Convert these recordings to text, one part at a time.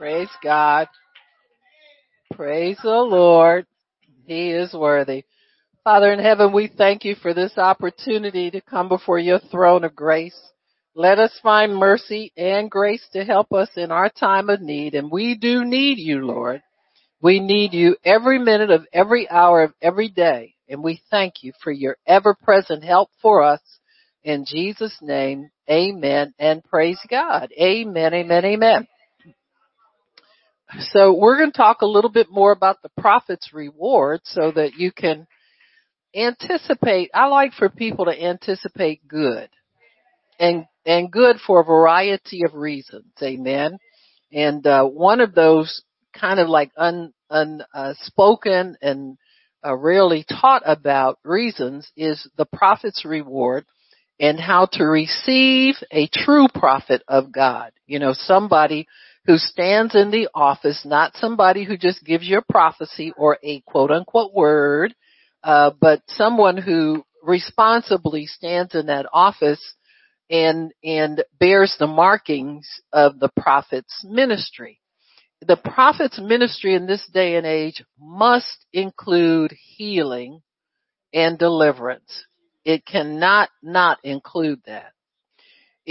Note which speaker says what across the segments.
Speaker 1: Praise God. Praise the Lord. He is worthy. Father in heaven, we thank you for this opportunity to come before your throne of grace. Let us find mercy and grace to help us in our time of need. And we do need you, Lord. We need you every minute of every hour of every day. And we thank you for your ever present help for us. In Jesus' name, amen and praise God. Amen, amen, amen. So we're going to talk a little bit more about the prophet's reward so that you can anticipate. I like for people to anticipate good and, and good for a variety of reasons. Amen. And, uh, one of those kind of like un, unspoken uh, and uh, rarely taught about reasons is the prophet's reward and how to receive a true prophet of God. You know, somebody who stands in the office, not somebody who just gives you a prophecy or a quote unquote word, uh, but someone who responsibly stands in that office and, and bears the markings of the prophet's ministry. The prophet's ministry in this day and age must include healing and deliverance. It cannot not include that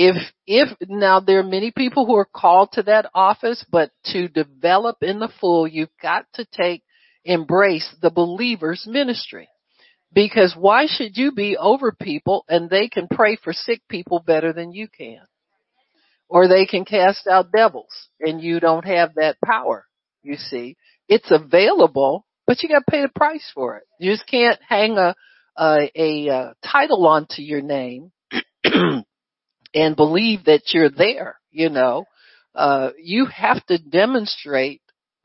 Speaker 1: if if now there are many people who are called to that office but to develop in the full you've got to take embrace the believer's ministry. Because why should you be over people and they can pray for sick people better than you can? Or they can cast out devils and you don't have that power you see. It's available but you got to pay the price for it. You just can't hang a a, a, a title onto your name and believe that you're there, you know. Uh, you have to demonstrate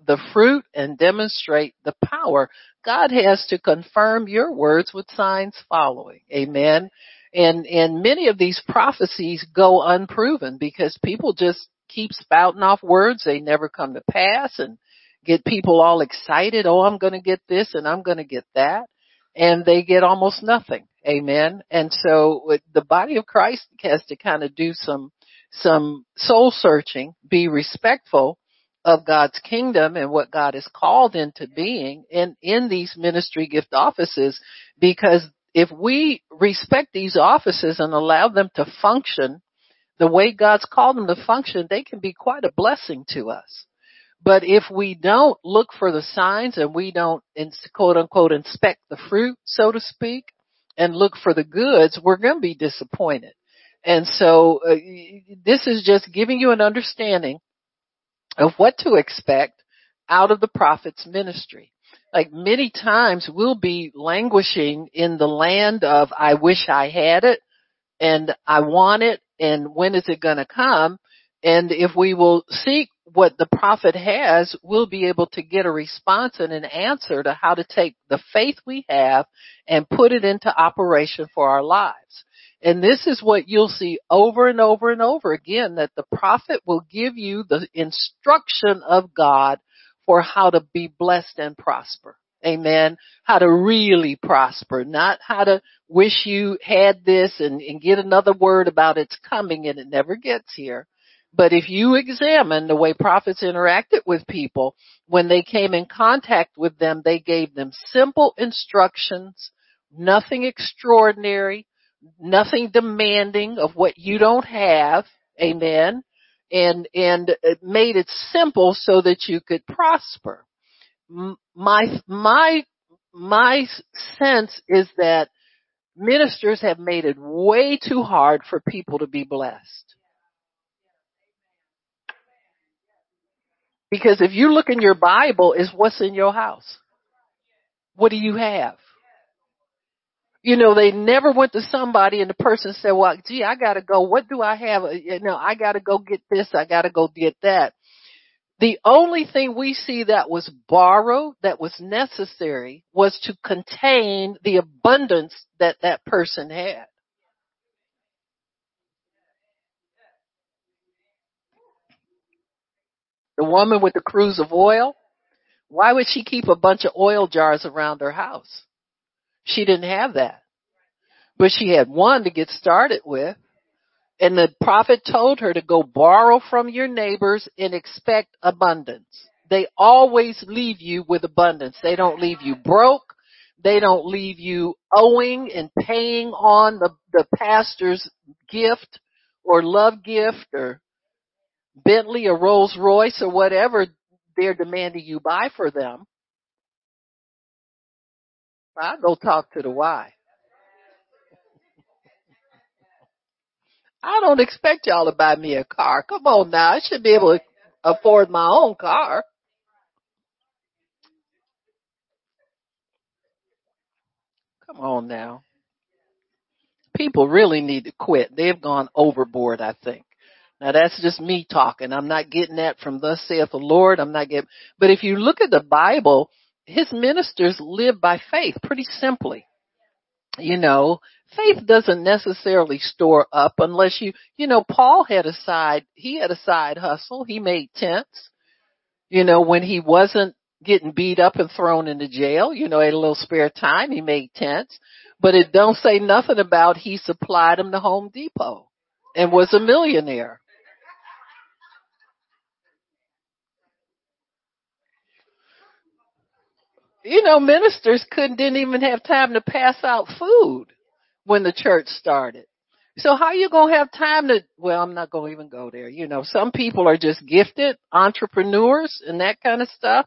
Speaker 1: the fruit and demonstrate the power. God has to confirm your words with signs following. Amen. And, and many of these prophecies go unproven because people just keep spouting off words. They never come to pass and get people all excited. Oh, I'm going to get this and I'm going to get that. And they get almost nothing. Amen. And so the body of Christ has to kind of do some, some soul searching, be respectful of God's kingdom and what God has called into being in, in these ministry gift offices because if we respect these offices and allow them to function the way God's called them to function, they can be quite a blessing to us. But if we don't look for the signs and we don't quote unquote inspect the fruit, so to speak, and look for the goods, we're going to be disappointed. And so uh, this is just giving you an understanding of what to expect out of the prophet's ministry. Like many times we'll be languishing in the land of I wish I had it and I want it and when is it going to come? And if we will seek what the prophet has, we'll be able to get a response and an answer to how to take the faith we have and put it into operation for our lives. And this is what you'll see over and over and over again that the prophet will give you the instruction of God for how to be blessed and prosper. Amen. How to really prosper, not how to wish you had this and, and get another word about it's coming and it never gets here. But if you examine the way prophets interacted with people, when they came in contact with them, they gave them simple instructions, nothing extraordinary, nothing demanding of what you don't have. Amen. And, and it made it simple so that you could prosper. My, my, my sense is that ministers have made it way too hard for people to be blessed. Because if you look in your Bible, is what's in your house. What do you have? You know, they never went to somebody and the person said, well, gee, I gotta go. What do I have? Uh, you know, I gotta go get this. I gotta go get that. The only thing we see that was borrowed, that was necessary, was to contain the abundance that that person had. The woman with the cruse of oil, why would she keep a bunch of oil jars around her house? She didn't have that. But she had one to get started with. And the prophet told her to go borrow from your neighbors and expect abundance. They always leave you with abundance. They don't leave you broke. They don't leave you owing and paying on the, the pastor's gift or love gift or Bentley or Rolls Royce or whatever they're demanding you buy for them. I go talk to the wife. I don't expect y'all to buy me a car. Come on now. I should be able to afford my own car. Come on now. People really need to quit. They've gone overboard, I think. Now that's just me talking. I'm not getting that from thus saith the Lord. I'm not getting, but if you look at the Bible, his ministers live by faith pretty simply. You know, faith doesn't necessarily store up unless you, you know, Paul had a side, he had a side hustle. He made tents. You know, when he wasn't getting beat up and thrown into jail, you know, had a little spare time, he made tents. But it don't say nothing about he supplied them to Home Depot and was a millionaire. You know, ministers couldn't didn't even have time to pass out food when the church started. So how are you gonna have time to, well, I'm not gonna even go there. You know, some people are just gifted entrepreneurs and that kind of stuff.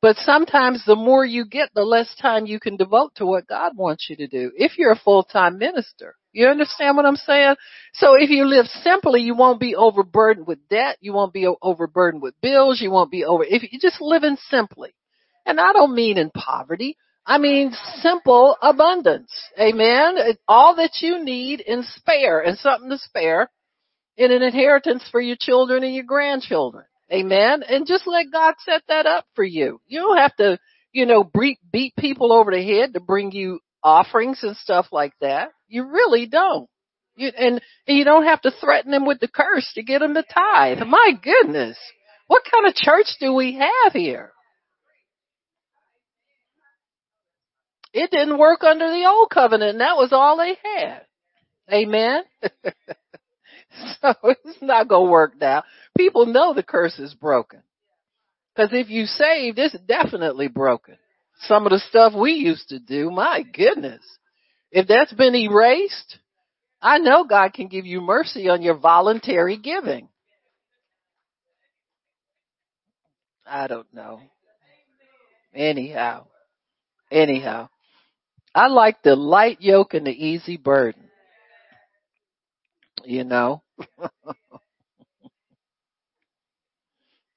Speaker 1: But sometimes the more you get, the less time you can devote to what God wants you to do. If you're a full-time minister. You understand what I'm saying? So if you live simply, you won't be overburdened with debt. You won't be overburdened with bills. You won't be over, if you just living simply. And I don't mean in poverty. I mean simple abundance. Amen. All that you need in spare and something to spare in an inheritance for your children and your grandchildren. Amen. And just let God set that up for you. You don't have to, you know, beat, beat people over the head to bring you offerings and stuff like that. You really don't. You, and, and you don't have to threaten them with the curse to get them to tithe. My goodness. What kind of church do we have here? It didn't work under the old covenant and that was all they had. Amen. so it's not going to work now. People know the curse is broken. Cause if you saved, it's definitely broken. Some of the stuff we used to do, my goodness. If that's been erased, I know God can give you mercy on your voluntary giving. I don't know. Anyhow, anyhow. I like the light yoke and the easy burden. You know,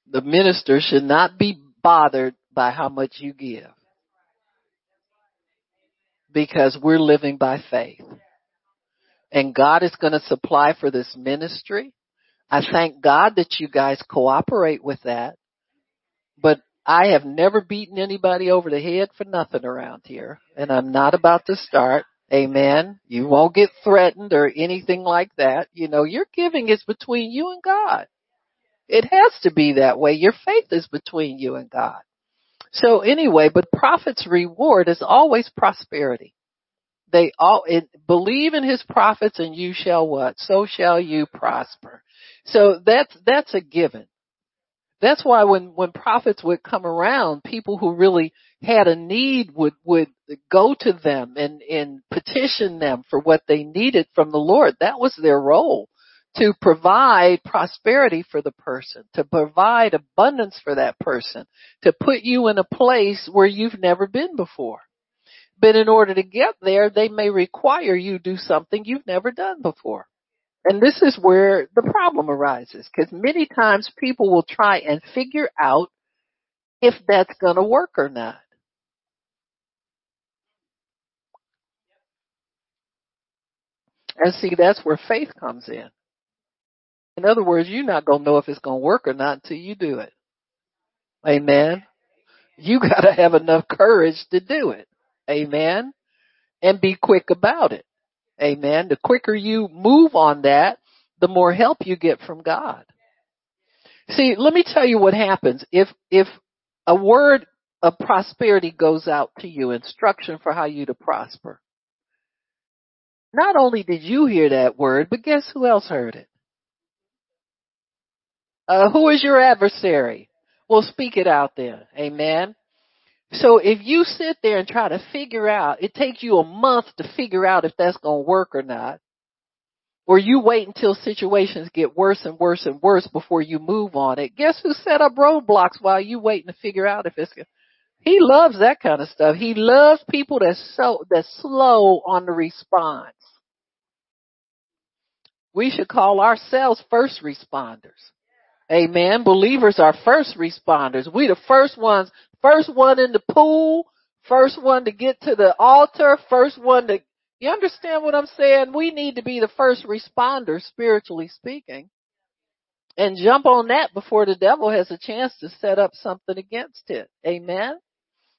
Speaker 1: the minister should not be bothered by how much you give because we're living by faith. And God is going to supply for this ministry. I thank God that you guys cooperate with that. But I have never beaten anybody over the head for nothing around here, and I'm not about to start. Amen. You won't get threatened or anything like that. You know, your giving is between you and God. It has to be that way. Your faith is between you and God. So anyway, but prophet's reward is always prosperity. They all it, believe in his prophets and you shall what? So shall you prosper. So that's, that's a given. That's why when, when prophets would come around, people who really had a need would, would go to them and, and petition them for what they needed from the Lord. That was their role to provide prosperity for the person, to provide abundance for that person, to put you in a place where you've never been before. But in order to get there, they may require you do something you've never done before. And this is where the problem arises because many times people will try and figure out if that's going to work or not. And see, that's where faith comes in. In other words, you're not going to know if it's going to work or not until you do it. Amen. You got to have enough courage to do it. Amen. And be quick about it. Amen. The quicker you move on that, the more help you get from God. See, let me tell you what happens. If, if a word of prosperity goes out to you, instruction for how you to prosper, not only did you hear that word, but guess who else heard it? Uh, who is your adversary? Well, speak it out then. Amen. So if you sit there and try to figure out, it takes you a month to figure out if that's going to work or not, or you wait until situations get worse and worse and worse before you move on it. Guess who set up roadblocks while you waiting to figure out if it's gonna he loves that kind of stuff. He loves people that's so that's slow on the response. We should call ourselves first responders. Amen. Believers are first responders. We the first ones, first one in the pool, first one to get to the altar, first one to, you understand what I'm saying? We need to be the first responders, spiritually speaking, and jump on that before the devil has a chance to set up something against it. Amen.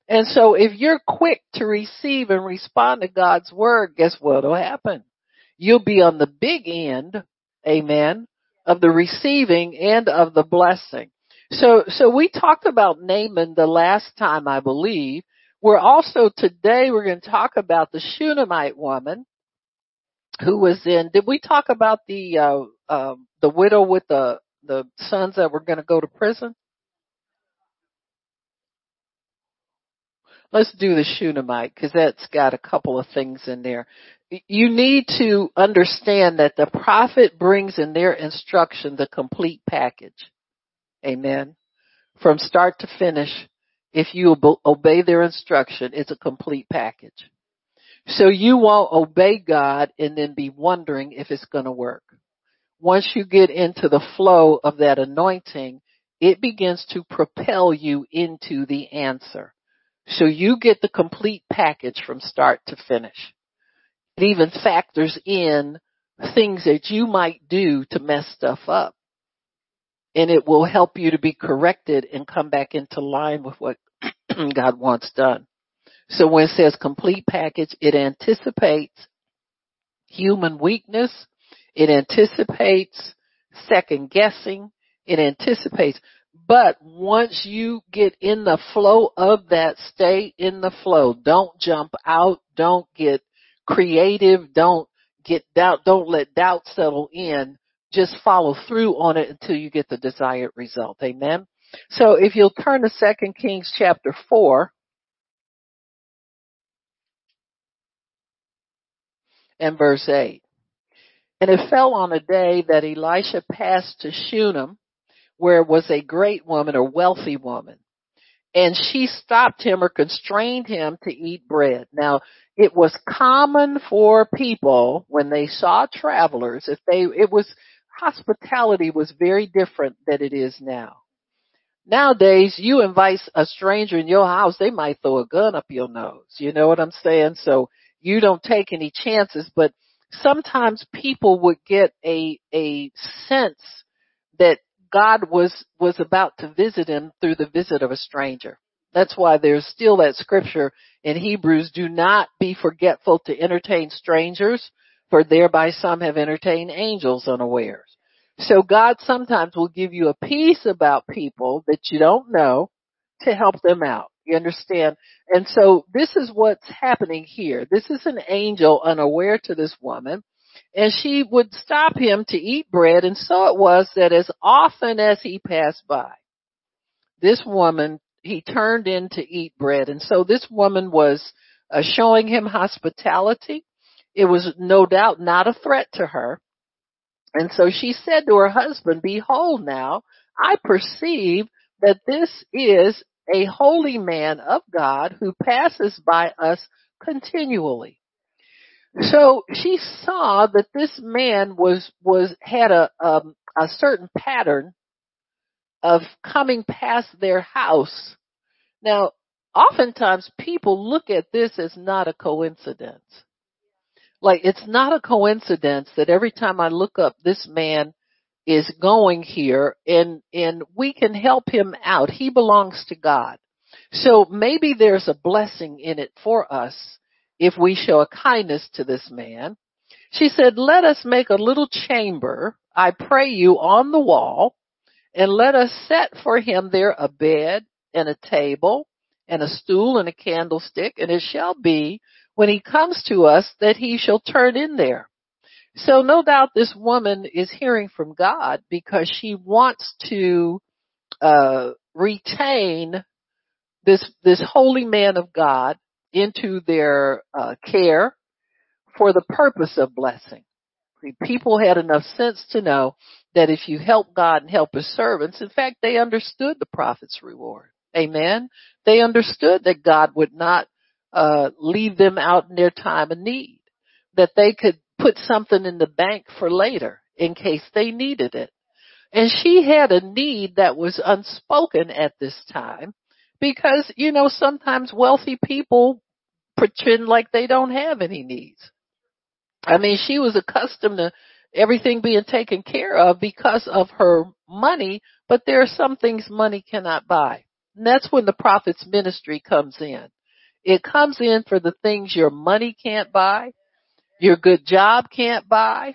Speaker 1: And so if you're quick to receive and respond to God's word, guess what'll happen? You'll be on the big end, amen, of the receiving and of the blessing. So, so we talked about Naaman the last time, I believe. We're also today we're going to talk about the Shunammite woman who was in. Did we talk about the uh, uh, the widow with the the sons that were going to go to prison? Let's do the Shunammite because that's got a couple of things in there. You need to understand that the prophet brings in their instruction the complete package. Amen. From start to finish, if you obey their instruction, it's a complete package. So you won't obey God and then be wondering if it's going to work. Once you get into the flow of that anointing, it begins to propel you into the answer. So you get the complete package from start to finish. It even factors in things that you might do to mess stuff up. And it will help you to be corrected and come back into line with what God wants done. So when it says complete package, it anticipates human weakness. It anticipates second guessing. It anticipates but once you get in the flow of that, stay in the flow. Don't jump out. Don't get creative. Don't get doubt. Don't let doubt settle in. Just follow through on it until you get the desired result. Amen. So if you'll turn to 2 Kings chapter 4 and verse 8. And it fell on a day that Elisha passed to Shunem where was a great woman or wealthy woman. And she stopped him or constrained him to eat bread. Now, it was common for people when they saw travelers, if they, it was, hospitality was very different than it is now. Nowadays, you invite a stranger in your house, they might throw a gun up your nose. You know what I'm saying? So you don't take any chances, but sometimes people would get a, a sense that God was, was about to visit him through the visit of a stranger. That's why there's still that scripture in Hebrews, do not be forgetful to entertain strangers, for thereby some have entertained angels unawares. So God sometimes will give you a peace about people that you don't know to help them out. You understand? And so this is what's happening here. This is an angel unaware to this woman and she would stop him to eat bread, and so it was that as often as he passed by, this woman, he turned in to eat bread. And so this woman was uh, showing him hospitality. It was no doubt not a threat to her. And so she said to her husband, behold now, I perceive that this is a holy man of God who passes by us continually. So she saw that this man was was had a um, a certain pattern of coming past their house. Now, oftentimes people look at this as not a coincidence. Like it's not a coincidence that every time I look up this man is going here and and we can help him out. He belongs to God. So maybe there's a blessing in it for us if we show a kindness to this man. She said, let us make a little chamber, I pray you, on the wall, and let us set for him there a bed and a table and a stool and a candlestick, and it shall be when he comes to us that he shall turn in there. So no doubt this woman is hearing from God because she wants to uh, retain this this holy man of God into their uh, care for the purpose of blessing. People had enough sense to know that if you help God and help his servants, in fact, they understood the prophet's reward. Amen. They understood that God would not uh, leave them out in their time of need, that they could put something in the bank for later in case they needed it. And she had a need that was unspoken at this time because, you know, sometimes wealthy people pretend like they don't have any needs. I mean, she was accustomed to everything being taken care of because of her money, but there are some things money cannot buy. And that's when the prophet's ministry comes in. It comes in for the things your money can't buy, your good job can't buy,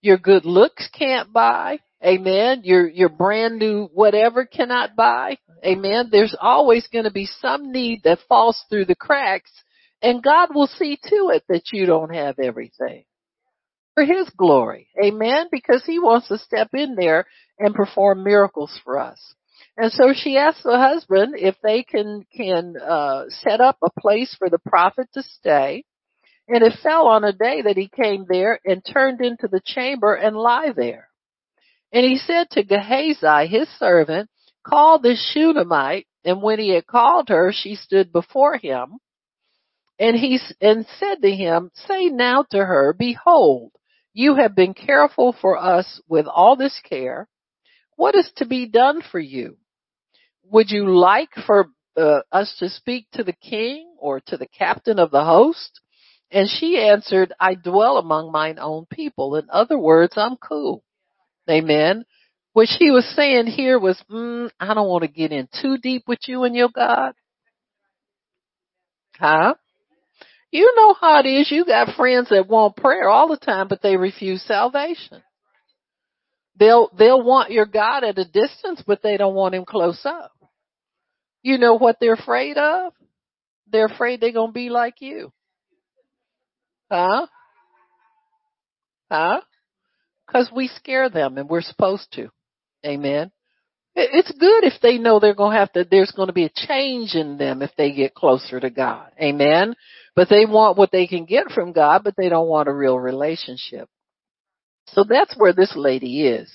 Speaker 1: your good looks can't buy. Amen. Your, your brand new whatever cannot buy. Amen. There's always going to be some need that falls through the cracks and God will see to it that you don't have everything for his glory. Amen. Because he wants to step in there and perform miracles for us. And so she asked the husband if they can, can, uh, set up a place for the prophet to stay. And it fell on a day that he came there and turned into the chamber and lie there. And he said to Gehazi, his servant, call this Shunammite. And when he had called her, she stood before him. And he and said to him, say now to her, behold, you have been careful for us with all this care. What is to be done for you? Would you like for uh, us to speak to the king or to the captain of the host? And she answered, I dwell among mine own people. In other words, I'm cool. Amen. What she was saying here was, mm, I don't want to get in too deep with you and your God. Huh? You know how it is. You got friends that want prayer all the time, but they refuse salvation. They'll, they'll want your God at a distance, but they don't want him close up. You know what they're afraid of? They're afraid they're going to be like you. Huh? Huh? Cause we scare them and we're supposed to. Amen. It's good if they know they're going to have to, there's going to be a change in them if they get closer to God. Amen. But they want what they can get from God, but they don't want a real relationship. So that's where this lady is.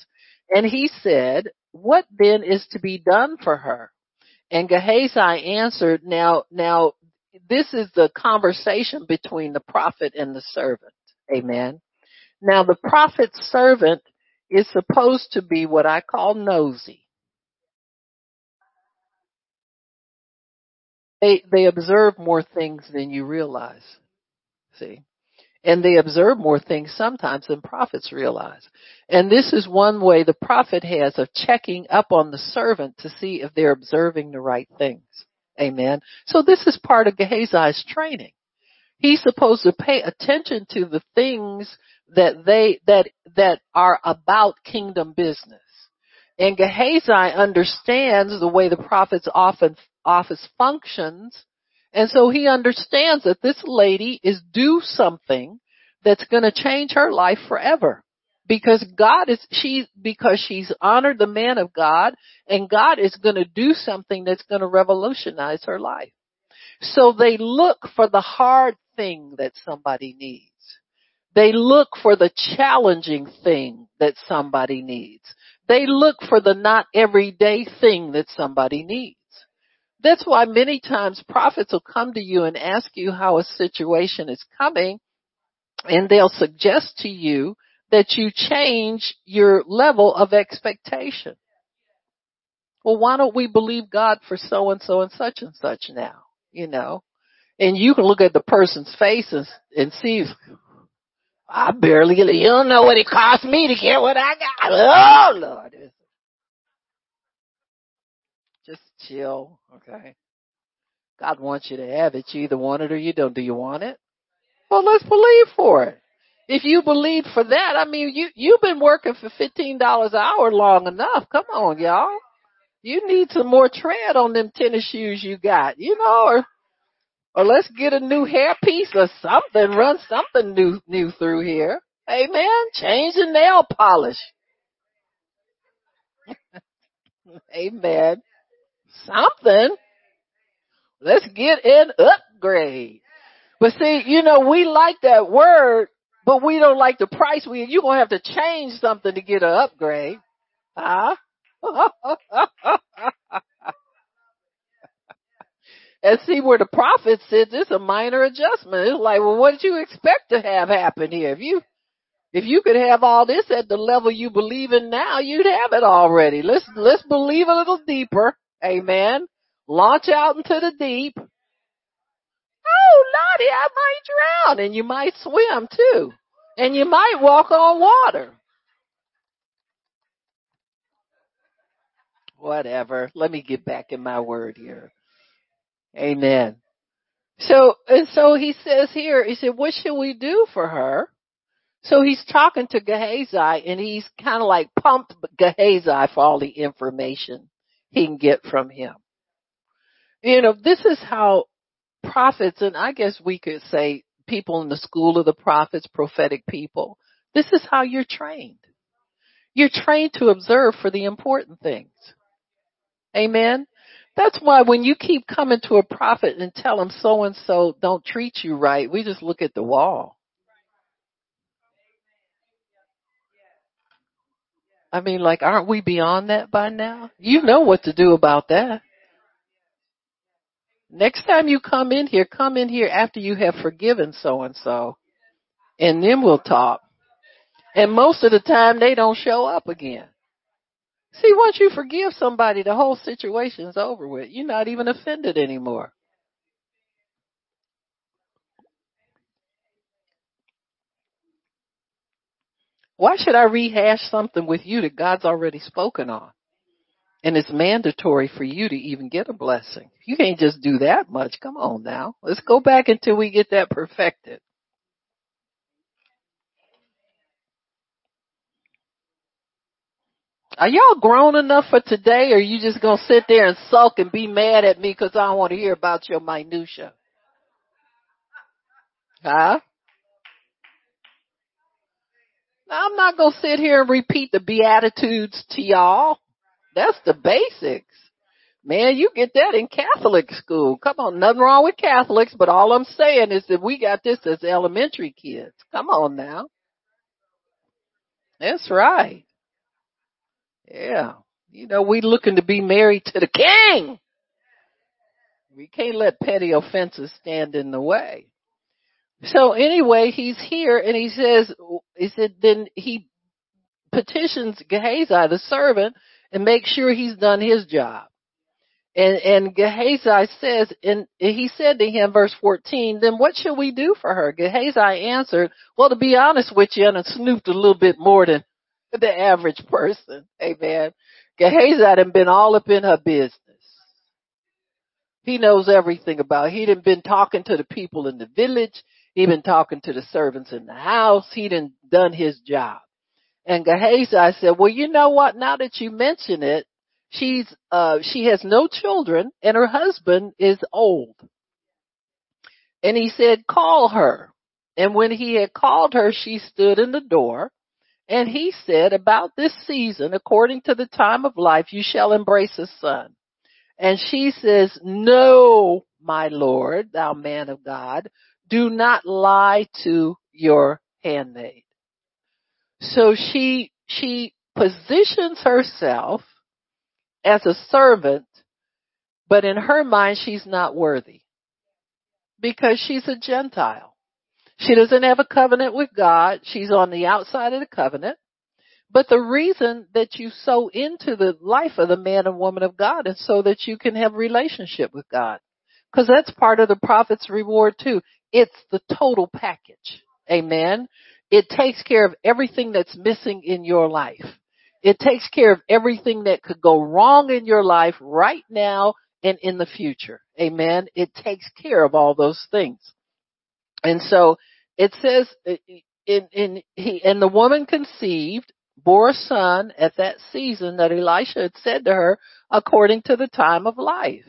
Speaker 1: And he said, what then is to be done for her? And Gehazi answered, now, now, this is the conversation between the prophet and the servant. Amen. Now the prophet's servant is supposed to be what I call nosy. They, they observe more things than you realize. See? And they observe more things sometimes than prophets realize. And this is one way the prophet has of checking up on the servant to see if they're observing the right things. Amen. So this is part of Gehazi's training. He's supposed to pay attention to the things that they, that, that are about kingdom business. And Gehazi understands the way the prophet's often, office functions. And so he understands that this lady is due something that's going to change her life forever. Because God is, she, because she's honored the man of God and God is going to do something that's going to revolutionize her life. So they look for the hard thing that somebody needs. They look for the challenging thing that somebody needs. They look for the not everyday thing that somebody needs. That's why many times prophets will come to you and ask you how a situation is coming and they'll suggest to you that you change your level of expectation. Well, why don't we believe God for so and so and such and such now? You know, and you can look at the person's face and, and see, I barely. You don't know what it cost me to get what I got. Oh Lord. Just chill, okay? God wants you to have it. You either want it or you don't. Do you want it? Well, let's believe for it. If you believe for that, I mean, you, you've been working for $15 an hour long enough. Come on, y'all. You need some more tread on them tennis shoes you got, you know, or, or let's get a new hairpiece or something, run something new, new through here. Amen. Change the nail polish. Amen. Something. Let's get an upgrade. But see, you know, we like that word, but we don't like the price. We, you're to have to change something to get an upgrade. Huh? and see where the prophet sits, it's a minor adjustment. It's like, well, what did you expect to have happen here? If you, if you could have all this at the level you believe in now, you'd have it already. Let's, let's believe a little deeper. Amen. Launch out into the deep. Oh, Lottie, I might drown and you might swim too. And you might walk on water. Whatever. Let me get back in my word here. Amen. So, and so he says here, he said, what should we do for her? So he's talking to Gehazi and he's kind of like pumped Gehazi for all the information he can get from him. You know, this is how prophets, and I guess we could say people in the school of the prophets, prophetic people, this is how you're trained. You're trained to observe for the important things. Amen. That's why when you keep coming to a prophet and tell them so and so don't treat you right, we just look at the wall. I mean, like, aren't we beyond that by now? You know what to do about that. Next time you come in here, come in here after you have forgiven so and so, and then we'll talk. And most of the time they don't show up again. See, once you forgive somebody, the whole situation's over with. You're not even offended anymore. Why should I rehash something with you that God's already spoken on? And it's mandatory for you to even get a blessing. You can't just do that much. Come on now. Let's go back until we get that perfected. Are y'all grown enough for today or are you just gonna sit there and sulk and be mad at me because I don't want to hear about your minutia? Huh? Now, I'm not gonna sit here and repeat the Beatitudes to y'all. That's the basics. Man, you get that in Catholic school. Come on, nothing wrong with Catholics, but all I'm saying is that we got this as elementary kids. Come on now. That's right. Yeah. You know, we looking to be married to the king. We can't let petty offenses stand in the way. So anyway, he's here and he says, he said, then he petitions Gehazi, the servant, and makes sure he's done his job. And, and Gehazi says, and he said to him, verse 14, then what shall we do for her? Gehazi answered, well, to be honest with you, and snooped a little bit more than the average person. Amen. Gehazi had been all up in her business. He knows everything about. He had been talking to the people in the village. He been talking to the servants in the house. He done done his job. And Gehazi said, well, you know what? Now that you mention it, she's, uh, she has no children and her husband is old. And he said, call her. And when he had called her, she stood in the door and he said, about this season, according to the time of life, you shall embrace a son. And she says, no, my Lord, thou man of God, do not lie to your handmaid. So she, she positions herself as a servant, but in her mind, she's not worthy because she's a Gentile. She doesn't have a covenant with God. She's on the outside of the covenant. But the reason that you sow into the life of the man and woman of God is so that you can have relationship with God. Cause that's part of the prophet's reward too. It's the total package. Amen. It takes care of everything that's missing in your life. It takes care of everything that could go wrong in your life right now and in the future. Amen. It takes care of all those things. And so it says in, in he, and the woman conceived, bore a son at that season that Elisha had said to her according to the time of life.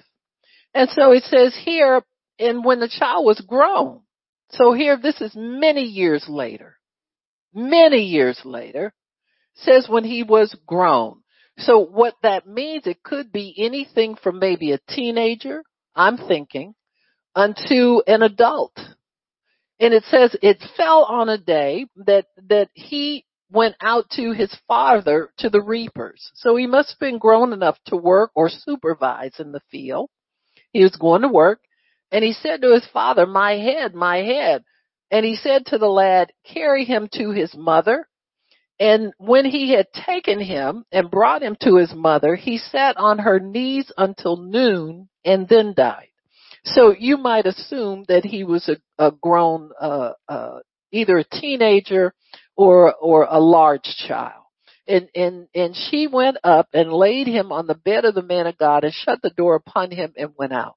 Speaker 1: And so it says here and when the child was grown. So here, this is many years later. Many years later, says when he was grown. So what that means, it could be anything from maybe a teenager, I'm thinking, unto an adult. And it says it fell on a day that, that he went out to his father to the reapers. So he must have been grown enough to work or supervise in the field. He was going to work and he said to his father, my head, my head. And he said to the lad, carry him to his mother. And when he had taken him and brought him to his mother, he sat on her knees until noon and then died. So you might assume that he was a, a grown, uh, uh, either a teenager or, or a large child. And, and, and she went up and laid him on the bed of the man of God and shut the door upon him and went out.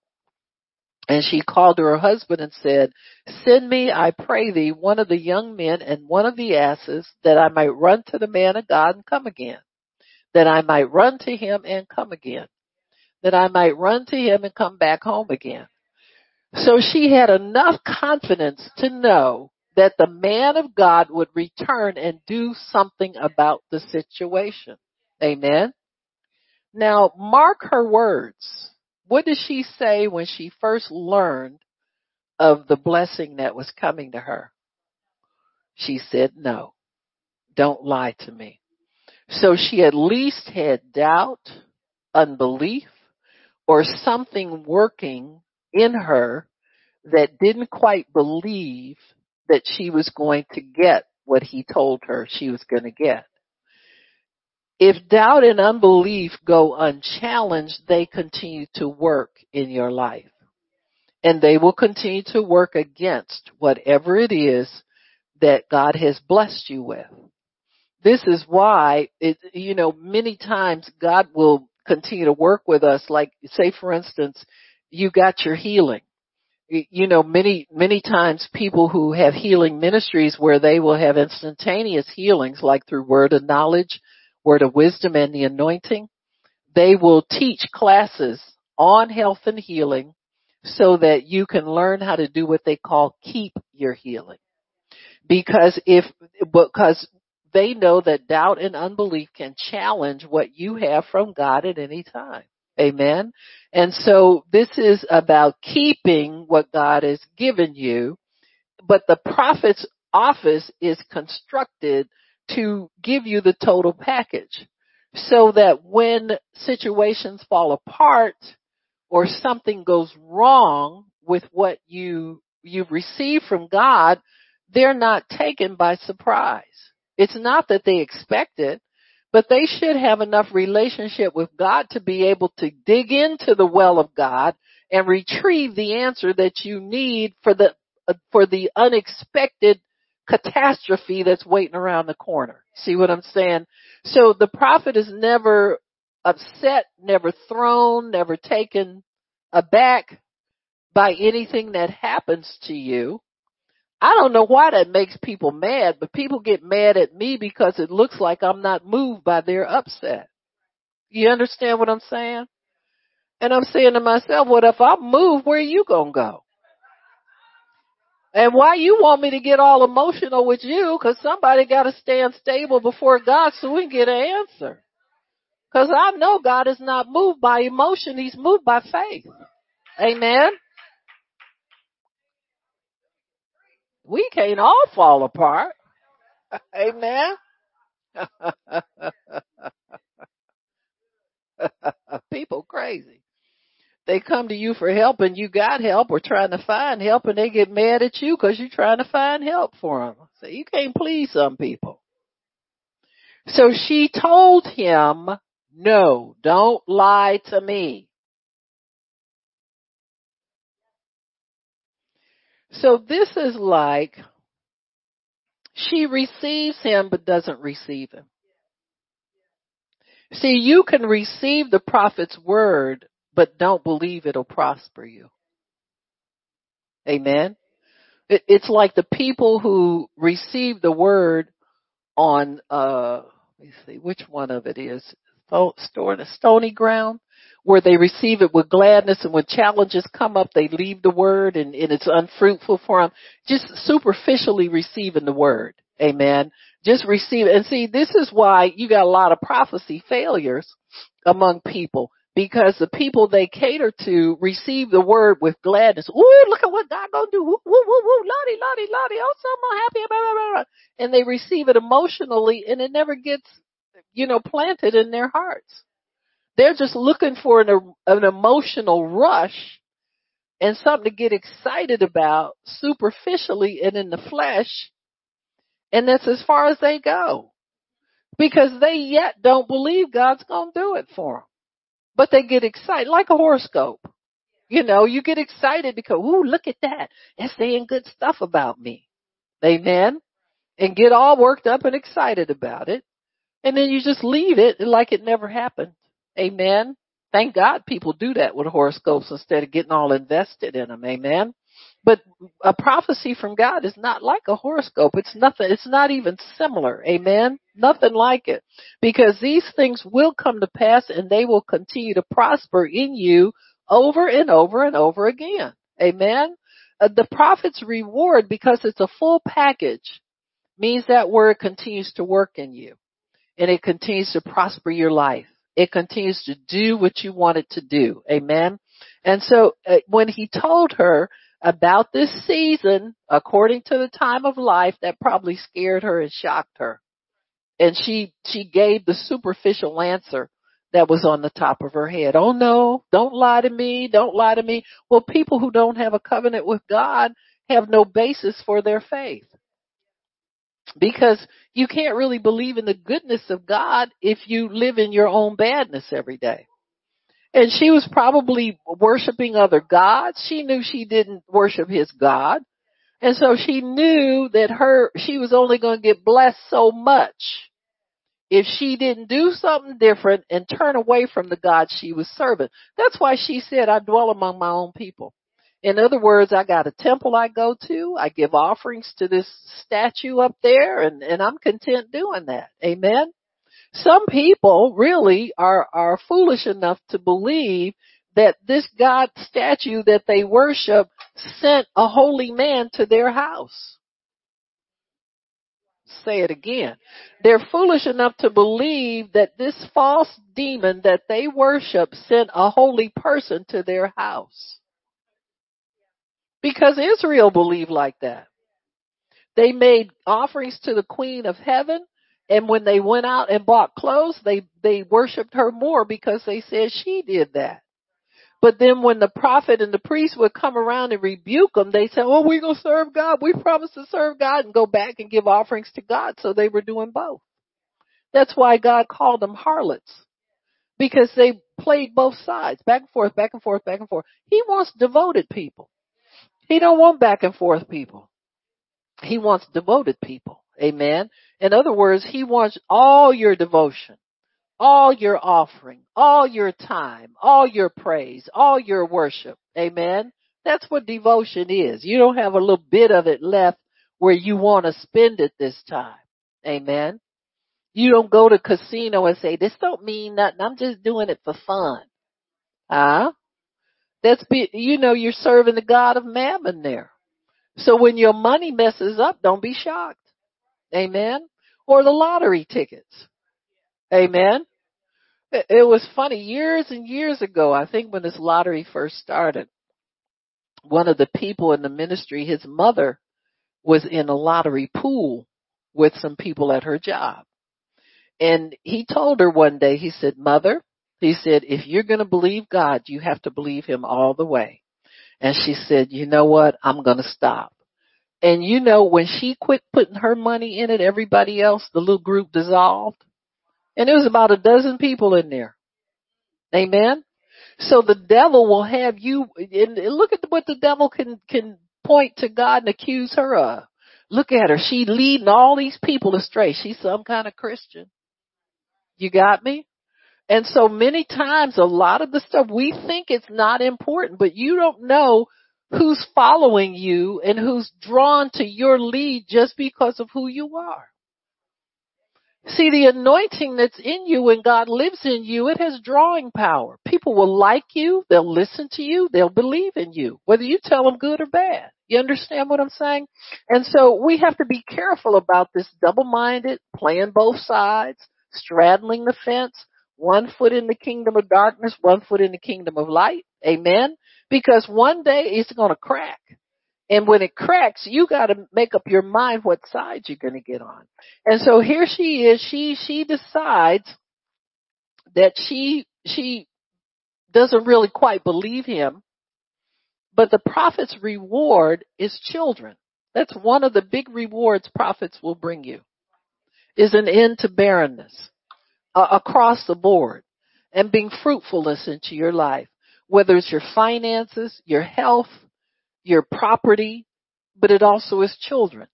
Speaker 1: And she called to her husband and said, Send me, I pray thee, one of the young men and one of the asses, that I might run to the man of God and come again. That I might run to him and come again. That I might run to him and come back home again. So she had enough confidence to know that the man of God would return and do something about the situation. Amen. Now mark her words. What did she say when she first learned of the blessing that was coming to her? She said, no, don't lie to me. So she at least had doubt, unbelief, or something working in her that didn't quite believe that she was going to get what he told her she was going to get. If doubt and unbelief go unchallenged, they continue to work in your life. And they will continue to work against whatever it is that God has blessed you with. This is why it, you know, many times God will continue to work with us. Like, say for instance, you got your healing you know, many, many times people who have healing ministries where they will have instantaneous healings, like through word of knowledge, word of wisdom and the anointing, they will teach classes on health and healing so that you can learn how to do what they call keep your healing. Because if, because they know that doubt and unbelief can challenge what you have from God at any time. Amen. And so this is about keeping what God has given you, but the prophet's office is constructed to give you the total package so that when situations fall apart or something goes wrong with what you you've received from God, they're not taken by surprise. It's not that they expect it but they should have enough relationship with God to be able to dig into the well of God and retrieve the answer that you need for the for the unexpected catastrophe that's waiting around the corner. See what I'm saying? So the prophet is never upset, never thrown, never taken aback by anything that happens to you. I don't know why that makes people mad, but people get mad at me because it looks like I'm not moved by their upset. You understand what I'm saying? And I'm saying to myself, what if I'm moved, where are you gonna go? And why you want me to get all emotional with you? Cause somebody gotta stand stable before God so we can get an answer. Cause I know God is not moved by emotion, He's moved by faith. Amen. we can't all fall apart. Amen. People crazy. They come to you for help and you got help or trying to find help and they get mad at you because you're trying to find help for them. So you can't please some people. So she told him, no, don't lie to me. So this is like she receives him but doesn't receive him. See, you can receive the prophet's word but don't believe it'll prosper you. Amen. It, it's like the people who receive the word on, uh, let me see which one of it is. store in a Stony ground where they receive it with gladness and when challenges come up, they leave the word and, and it's unfruitful for them. Just superficially receiving the word. Amen. Just receive it. And see, this is why you got a lot of prophecy failures among people because the people they cater to receive the word with gladness. Ooh, look at what God gonna do. Woo, woo, woo, woo, lottie, lottie, lottie. Oh, so happy. Blah, blah, blah. And they receive it emotionally and it never gets, you know, planted in their hearts. They're just looking for an, an emotional rush and something to get excited about superficially and in the flesh. And that's as far as they go because they yet don't believe God's going to do it for them. But they get excited like a horoscope. You know, you get excited because, ooh, look at that. It's saying good stuff about me. Amen. And get all worked up and excited about it. And then you just leave it like it never happened. Amen. Thank God people do that with horoscopes instead of getting all invested in them. Amen. But a prophecy from God is not like a horoscope. It's nothing, it's not even similar. Amen. Nothing like it. Because these things will come to pass and they will continue to prosper in you over and over and over again. Amen. Uh, the prophet's reward, because it's a full package, means that word continues to work in you and it continues to prosper your life it continues to do what you want it to do. Amen. And so uh, when he told her about this season, according to the time of life, that probably scared her and shocked her. And she, she gave the superficial answer that was on the top of her head. Oh no, don't lie to me, don't lie to me. Well, people who don't have a covenant with God have no basis for their faith because you can't really believe in the goodness of God if you live in your own badness every day. And she was probably worshiping other gods. She knew she didn't worship his God. And so she knew that her, she was only going to get blessed so much if she didn't do something different and turn away from the God she was serving. That's why she said, I dwell among my own people. In other words, I got a temple I go to. I give offerings to this statue up there and, and I'm content doing that. Amen. Some people really are, are foolish enough to believe that this God statue that they worship sent a holy man to their house. Say it again. They're foolish enough to believe that this false demon that they worship sent a holy person to their house. Because Israel believed like that. They made offerings to the queen of heaven and when they went out and bought clothes, they, they worshiped her more because they said she did that. But then when the prophet and the priest would come around and rebuke them, they said, oh, we're going to serve God. We promised to serve God and go back and give offerings to God. So they were doing both. That's why God called them harlots. Because they played both sides, back and forth, back and forth, back and forth. He wants devoted people. He don't want back and forth people. He wants devoted people. Amen. In other words, he wants all your devotion, all your offering, all your time, all your praise, all your worship. Amen. That's what devotion is. You don't have a little bit of it left where you want to spend it this time. Amen. You don't go to casino and say, this don't mean nothing. I'm just doing it for fun. Huh? That's be, you know, you're serving the God of mammon there. So when your money messes up, don't be shocked. Amen. Or the lottery tickets. Amen. It, was funny years and years ago. I think when this lottery first started, one of the people in the ministry, his mother was in a lottery pool with some people at her job. And he told her one day, he said, mother, he said, if you're going to believe God, you have to believe him all the way. And she said, you know what? I'm going to stop. And you know, when she quit putting her money in it, everybody else, the little group dissolved. And it was about a dozen people in there. Amen. So the devil will have you, and look at what the devil can, can point to God and accuse her of. Look at her. She leading all these people astray. She's some kind of Christian. You got me? And so many times a lot of the stuff we think it's not important, but you don't know who's following you and who's drawn to your lead just because of who you are. See, the anointing that's in you when God lives in you, it has drawing power. People will like you, they'll listen to you, they'll believe in you, whether you tell them good or bad. You understand what I'm saying? And so we have to be careful about this double-minded, playing both sides, straddling the fence, one foot in the kingdom of darkness, one foot in the kingdom of light. Amen? Because one day it's gonna crack. And when it cracks, you got to make up your mind what side you're going to get on. And so here she is. She she decides that she she doesn't really quite believe him, but the prophet's reward is children. That's one of the big rewards prophets will bring you. Is an end to barrenness uh, across the board and being fruitfulness into your life, whether it's your finances, your health, your property, but it also is children.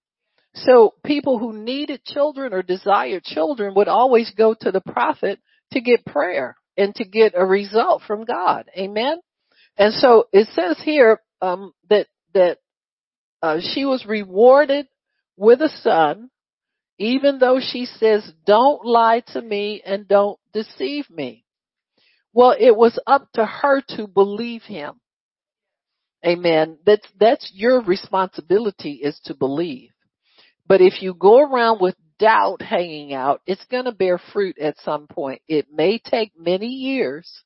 Speaker 1: So people who needed children or desired children would always go to the prophet to get prayer and to get a result from God. Amen. And so it says here um, that that uh, she was rewarded with a son, even though she says, "Don't lie to me and don't deceive me." Well, it was up to her to believe him. Amen. That's, that's your responsibility is to believe. But if you go around with doubt hanging out, it's going to bear fruit at some point. It may take many years,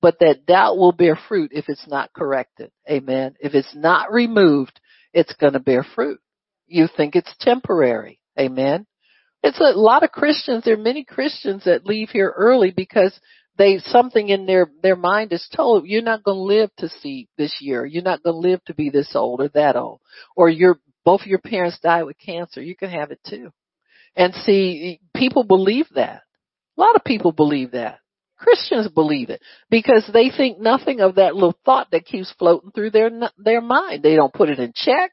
Speaker 1: but that doubt will bear fruit if it's not corrected. Amen. If it's not removed, it's going to bear fruit. You think it's temporary. Amen. It's a lot of Christians, there are many Christians that leave here early because they something in their their mind is told you're not going to live to see this year. You're not going to live to be this old or that old, or your both of your parents died with cancer. You can have it too. And see, people believe that. A lot of people believe that. Christians believe it because they think nothing of that little thought that keeps floating through their their mind. They don't put it in check.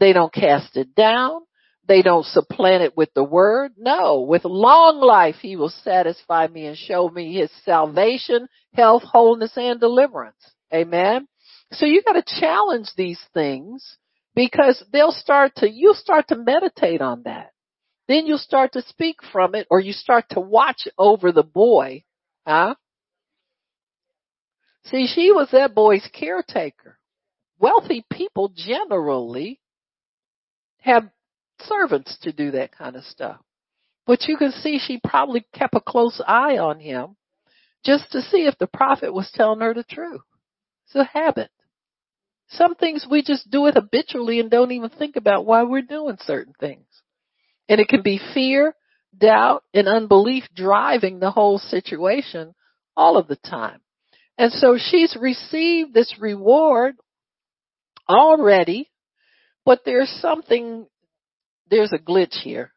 Speaker 1: They don't cast it down. They don't supplant it with the word. No, with long life he will satisfy me and show me his salvation, health, wholeness, and deliverance. Amen. So you gotta challenge these things because they'll start to, you'll start to meditate on that. Then you'll start to speak from it or you start to watch over the boy. Huh? See, she was that boy's caretaker. Wealthy people generally have servants to do that kind of stuff. But you can see she probably kept a close eye on him just to see if the prophet was telling her the truth. It's a habit. Some things we just do it habitually and don't even think about why we're doing certain things. And it can be fear, doubt, and unbelief driving the whole situation all of the time. And so she's received this reward already, but there's something there's a glitch here.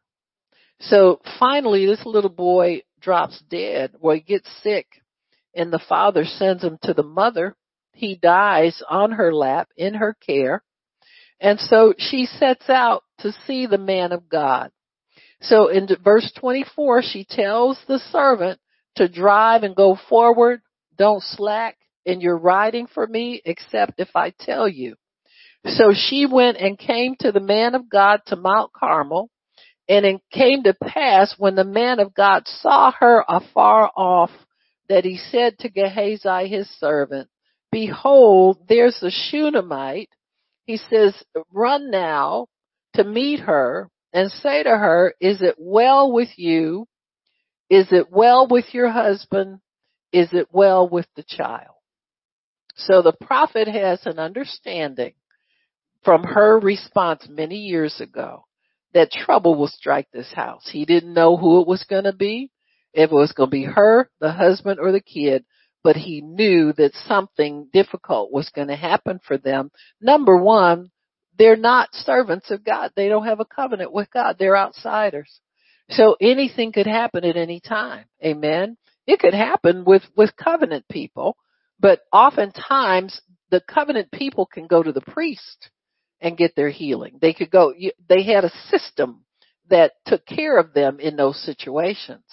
Speaker 1: So finally this little boy drops dead or he gets sick and the father sends him to the mother. He dies on her lap in her care. And so she sets out to see the man of God. So in verse 24, she tells the servant to drive and go forward. Don't slack in your riding for me except if I tell you. So she went and came to the man of God to Mount Carmel. And it came to pass when the man of God saw her afar off that he said to Gehazi his servant, behold, there's a Shunammite. He says, run now to meet her and say to her, is it well with you? Is it well with your husband? Is it well with the child? So the prophet has an understanding from her response many years ago that trouble will strike this house. He didn't know who it was going to be, if it was going to be her, the husband, or the kid, but he knew that something difficult was going to happen for them. Number one, they're not servants of God. They don't have a covenant with God. They're outsiders. So anything could happen at any time. Amen. It could happen with, with covenant people, but oftentimes the covenant people can go to the priest and get their healing. They could go, they had a system that took care of them in those situations.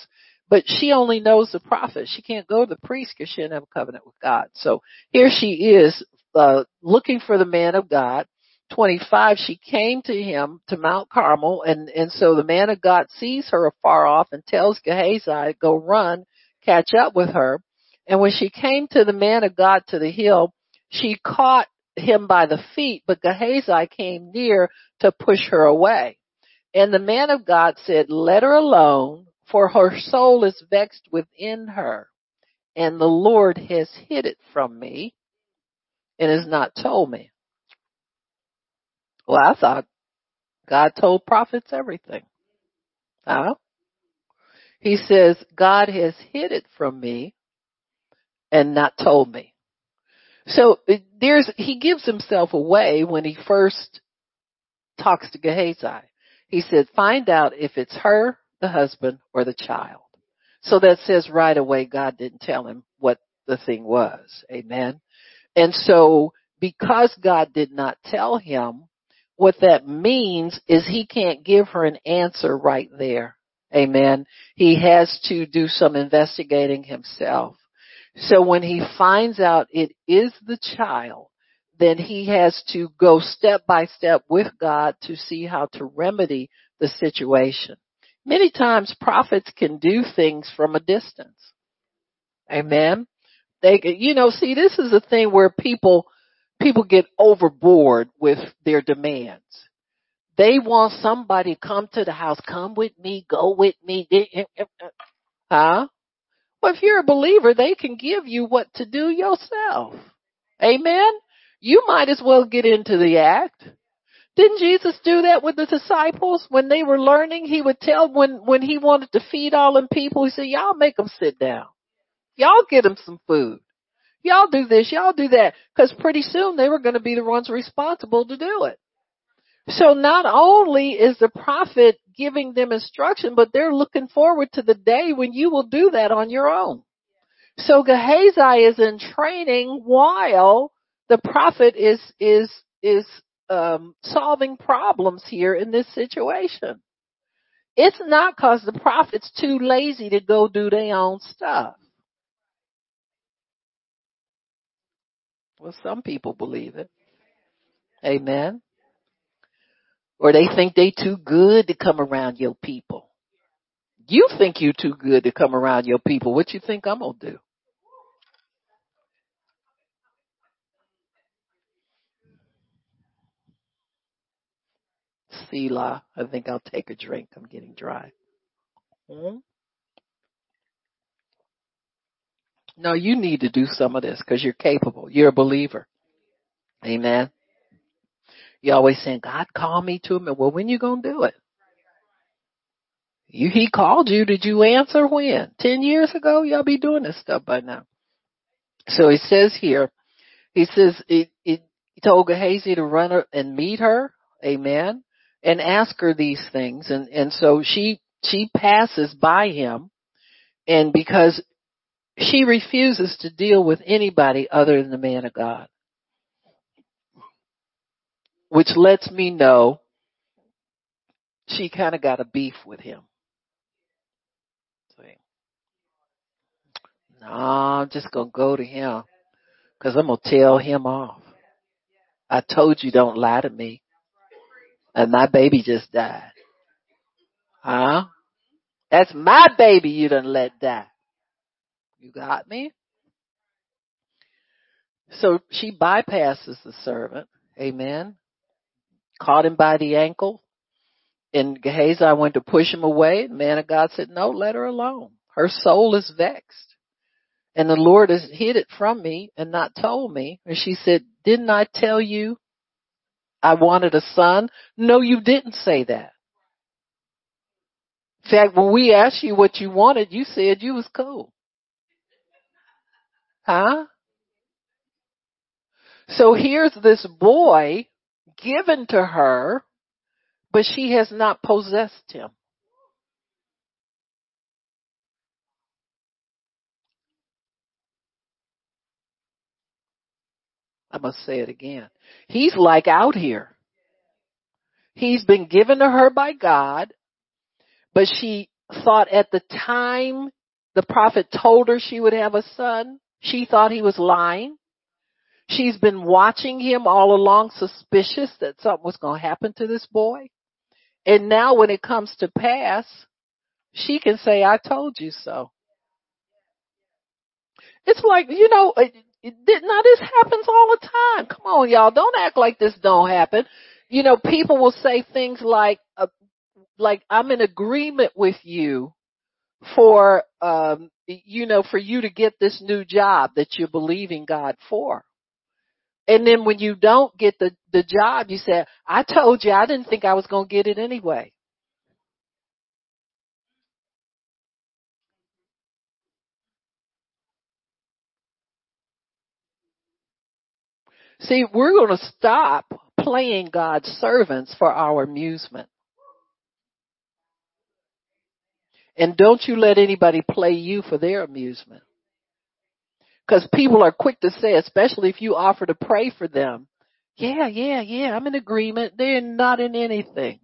Speaker 1: But she only knows the prophet. She can't go to the priest because she didn't have a covenant with God. So here she is, uh, looking for the man of God. 25, she came to him to Mount Carmel and, and so the man of God sees her afar off and tells Gehazi, go run, catch up with her. And when she came to the man of God to the hill, she caught him by the feet, but Gehazi came near to push her away. And the man of God said, let her alone, for her soul is vexed within her, and the Lord has hid it from me and has not told me. Well, I thought God told prophets everything. Huh? He says, God has hid it from me and not told me. So there's, he gives himself away when he first talks to Gehazi. He said, find out if it's her, the husband, or the child. So that says right away God didn't tell him what the thing was. Amen. And so because God did not tell him, what that means is he can't give her an answer right there. Amen. He has to do some investigating himself. So when he finds out it is the child, then he has to go step by step with God to see how to remedy the situation. Many times prophets can do things from a distance. Amen. They, you know, see, this is a thing where people, people get overboard with their demands. They want somebody come to the house, come with me, go with me. Eh, eh, eh, huh? Well, if you're a believer, they can give you what to do yourself. Amen? You might as well get into the act. Didn't Jesus do that with the disciples when they were learning? He would tell when, when he wanted to feed all them people, he said, y'all make them sit down. Y'all get them some food. Y'all do this, y'all do that. Cause pretty soon they were going to be the ones responsible to do it. So not only is the prophet giving them instruction, but they're looking forward to the day when you will do that on your own. So Gehazi is in training while the prophet is, is, is, um, solving problems here in this situation. It's not cause the prophet's too lazy to go do their own stuff. Well, some people believe it. Amen. Or they think they too good to come around your people. You think you too good to come around your people. What you think I'm gonna do? Selah. I think I'll take a drink. I'm getting dry. Hmm? No, you need to do some of this because you're capable. You're a believer. Amen. You always saying, God called me to him. Well, when you gonna do it? You, he called you. Did you answer when? Ten years ago? Y'all be doing this stuff by now. So he says here, he says, it, he told Gehazi to run and meet her. Amen. And ask her these things. And, and so she, she passes by him. And because she refuses to deal with anybody other than the man of God. Which lets me know she kind of got a beef with him. See? No, I'm just going to go to him because I'm going to tell him off. I told you don't lie to me. And my baby just died. Huh? That's my baby you done let die. You got me? So she bypasses the servant. Amen. Caught him by the ankle. And Gehazi went to push him away. The man of God said, no, let her alone. Her soul is vexed. And the Lord has hid it from me and not told me. And she said, didn't I tell you I wanted a son? No, you didn't say that. In fact, when we asked you what you wanted, you said you was cool. Huh? So here's this boy given to her, but she has not possessed him. I must say it again. He's like out here. He's been given to her by God, but she thought at the time the prophet told her she would have a son, she thought he was lying. She's been watching him all along, suspicious that something was going to happen to this boy. And now when it comes to pass, she can say, I told you so. It's like, you know, it, now this happens all the time. Come on, y'all. Don't act like this don't happen. You know, people will say things like, uh, like, I'm in agreement with you for, um, you know, for you to get this new job that you're believing God for. And then when you don't get the, the job, you say, I told you I didn't think I was going to get it anyway. See, we're going to stop playing God's servants for our amusement. And don't you let anybody play you for their amusement. Because people are quick to say, especially if you offer to pray for them, yeah, yeah, yeah, I'm in agreement. They're not in anything.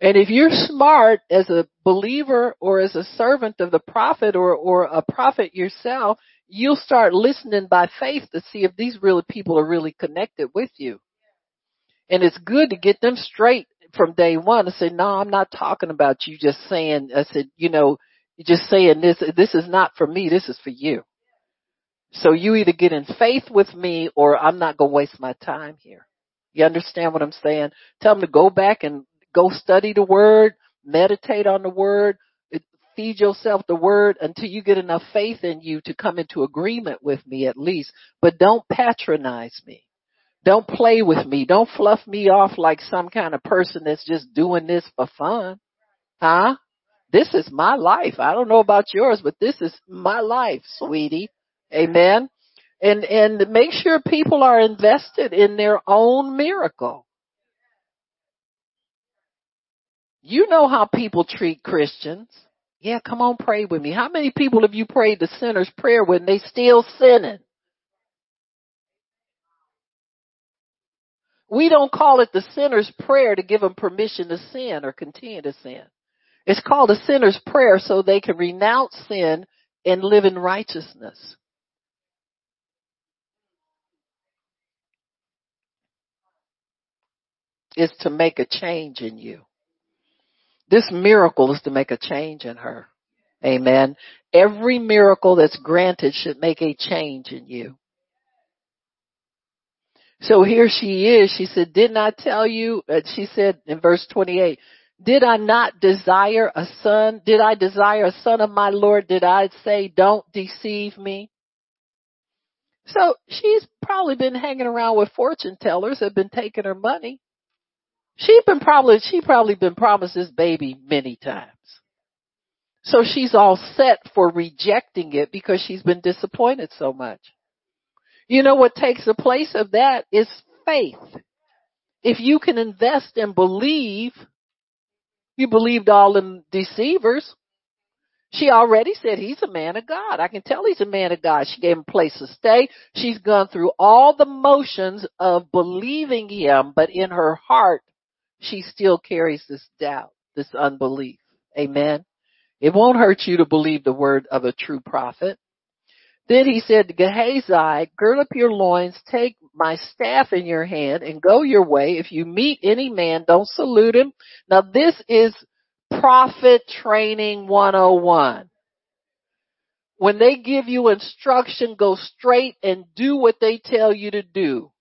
Speaker 1: And if you're smart as a believer or as a servant of the prophet or, or a prophet yourself, you'll start listening by faith to see if these really people are really connected with you. And it's good to get them straight from day one and say, no, I'm not talking about you just saying, I said, you know, just saying this, this is not for me, this is for you. So you either get in faith with me or I'm not going to waste my time here. You understand what I'm saying? Tell them to go back and go study the word, meditate on the word, feed yourself the word until you get enough faith in you to come into agreement with me at least. But don't patronize me. Don't play with me. Don't fluff me off like some kind of person that's just doing this for fun. Huh? This is my life. I don't know about yours, but this is my life, sweetie. Amen. And, and make sure people are invested in their own miracle. You know how people treat Christians. Yeah, come on, pray with me. How many people have you prayed the sinner's prayer when they still sinning? We don't call it the sinner's prayer to give them permission to sin or continue to sin. It's called a sinner's prayer so they can renounce sin and live in righteousness. Is to make a change in you. This miracle is to make a change in her. Amen. Every miracle that's granted should make a change in you. So here she is. She said, didn't I tell you? Uh, she said in verse 28, did I not desire a son? Did I desire a son of my Lord? Did I say, don't deceive me? So she's probably been hanging around with fortune tellers, have been taking her money. She been probably she probably been promised this baby many times. So she's all set for rejecting it because she's been disappointed so much. You know what takes the place of that is faith. If you can invest and believe, you believed all the deceivers. She already said he's a man of God. I can tell he's a man of God. She gave him a place to stay. She's gone through all the motions of believing him, but in her heart, she still carries this doubt, this unbelief. Amen. It won't hurt you to believe the word of a true prophet. Then he said to Gehazi, gird up your loins, take my staff in your hand and go your way. If you meet any man, don't salute him. Now this is prophet training 101. When they give you instruction, go straight and do what they tell you to do.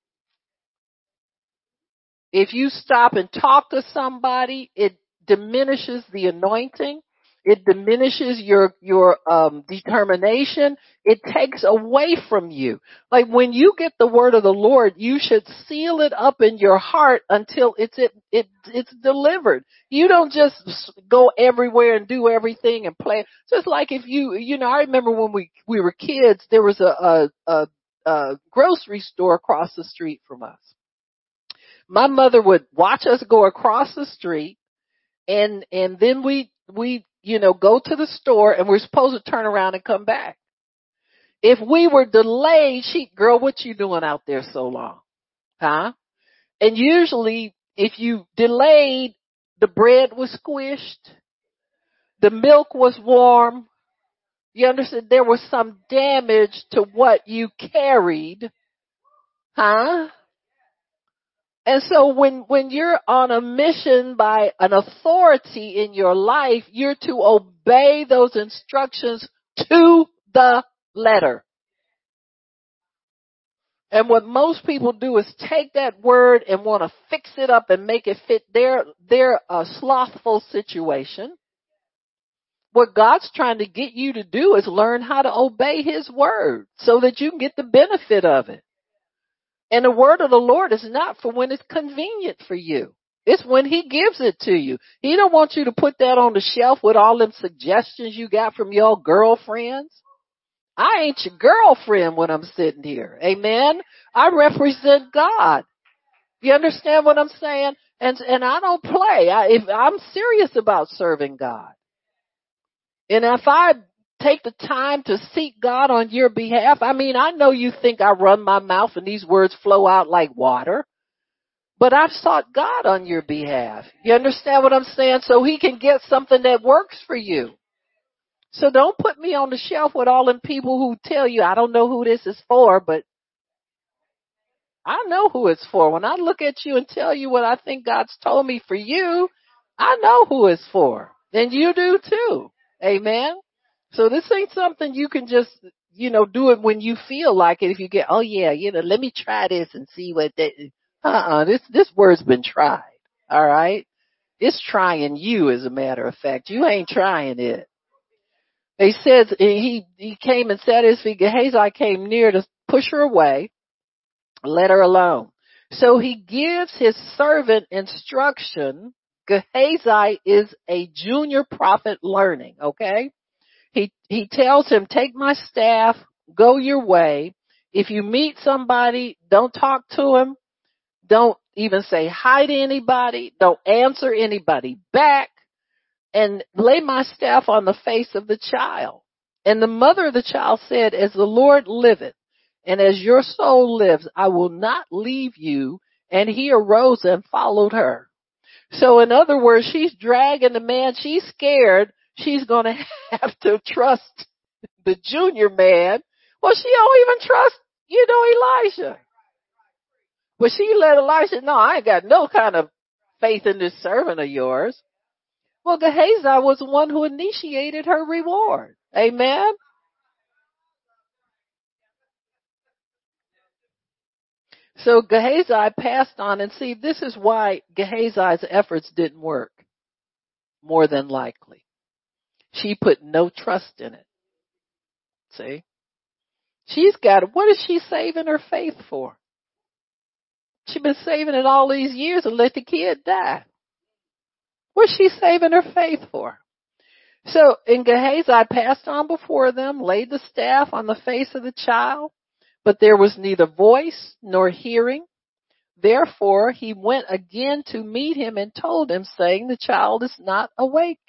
Speaker 1: If you stop and talk to somebody, it diminishes the anointing. It diminishes your, your, um, determination. It takes away from you. Like when you get the word of the Lord, you should seal it up in your heart until it's, it, it, it's delivered. You don't just go everywhere and do everything and play. Just like if you, you know, I remember when we, we were kids, there was a, a, a, a grocery store across the street from us my mother would watch us go across the street and, and then we, we, you know, go to the store and we're supposed to turn around and come back. If we were delayed, she, girl, what you doing out there so long? Huh? And usually if you delayed, the bread was squished, the milk was warm, you understand there was some damage to what you carried Huh? And so when, when you're on a mission by an authority in your life, you're to obey those instructions to the letter. And what most people do is take that word and want to fix it up and make it fit their, their uh, slothful situation. What God's trying to get you to do is learn how to obey His word so that you can get the benefit of it. And the word of the Lord is not for when it's convenient for you. It's when he gives it to you. He don't want you to put that on the shelf with all them suggestions you got from your girlfriends. I ain't your girlfriend when I'm sitting here. Amen. I represent God. You understand what I'm saying? And and I don't play. I, if I'm serious about serving God, and if I take the time to seek God on your behalf, I mean, I know you think I run my mouth and these words flow out like water. But I've sought God on your behalf. You understand what I'm saying? So he can get something that works for you. So don't put me on the shelf with all them people who tell you, I don't know who this is for, but I know who it's for. When I look at you and tell you what I think God's told me for you, I know who it's for. And you do too. Amen. So this ain't something you can just, you know, do it when you feel like it. If you get, oh yeah, you know, let me try this and see what that, uh-uh, this, this word's been tried. All right. It's trying you as a matter of fact. You ain't trying it. He says he he came and at his feet. Gehazi came near to push her away, let her alone. So he gives his servant instruction. Gehazi is a junior prophet learning, okay? He he tells him, take my staff, go your way. If you meet somebody, don't talk to him. Don't even say hi to anybody. Don't answer anybody back and lay my staff on the face of the child. And the mother of the child said, as the Lord liveth, and as your soul lives, I will not leave you. And he arose and followed her. So in other words, she's dragging the man. She's scared. She's going to have to trust the junior man. Well, she don't even trust, you know, Elijah. But she let Elijah know, I ain't got no kind of faith in this servant of yours. Well, Gehazi was the one who initiated her reward. Amen. So Gehazi passed on and see, this is why Gehazi's efforts didn't work. More than likely. She put no trust in it. See? She's got, what is she saving her faith for? She's been saving it all these years and let the kid die. What's she saving her faith for? So, in Gehazi passed on before them, laid the staff on the face of the child, but there was neither voice nor hearing. Therefore, he went again to meet him and told him, saying, the child is not awake.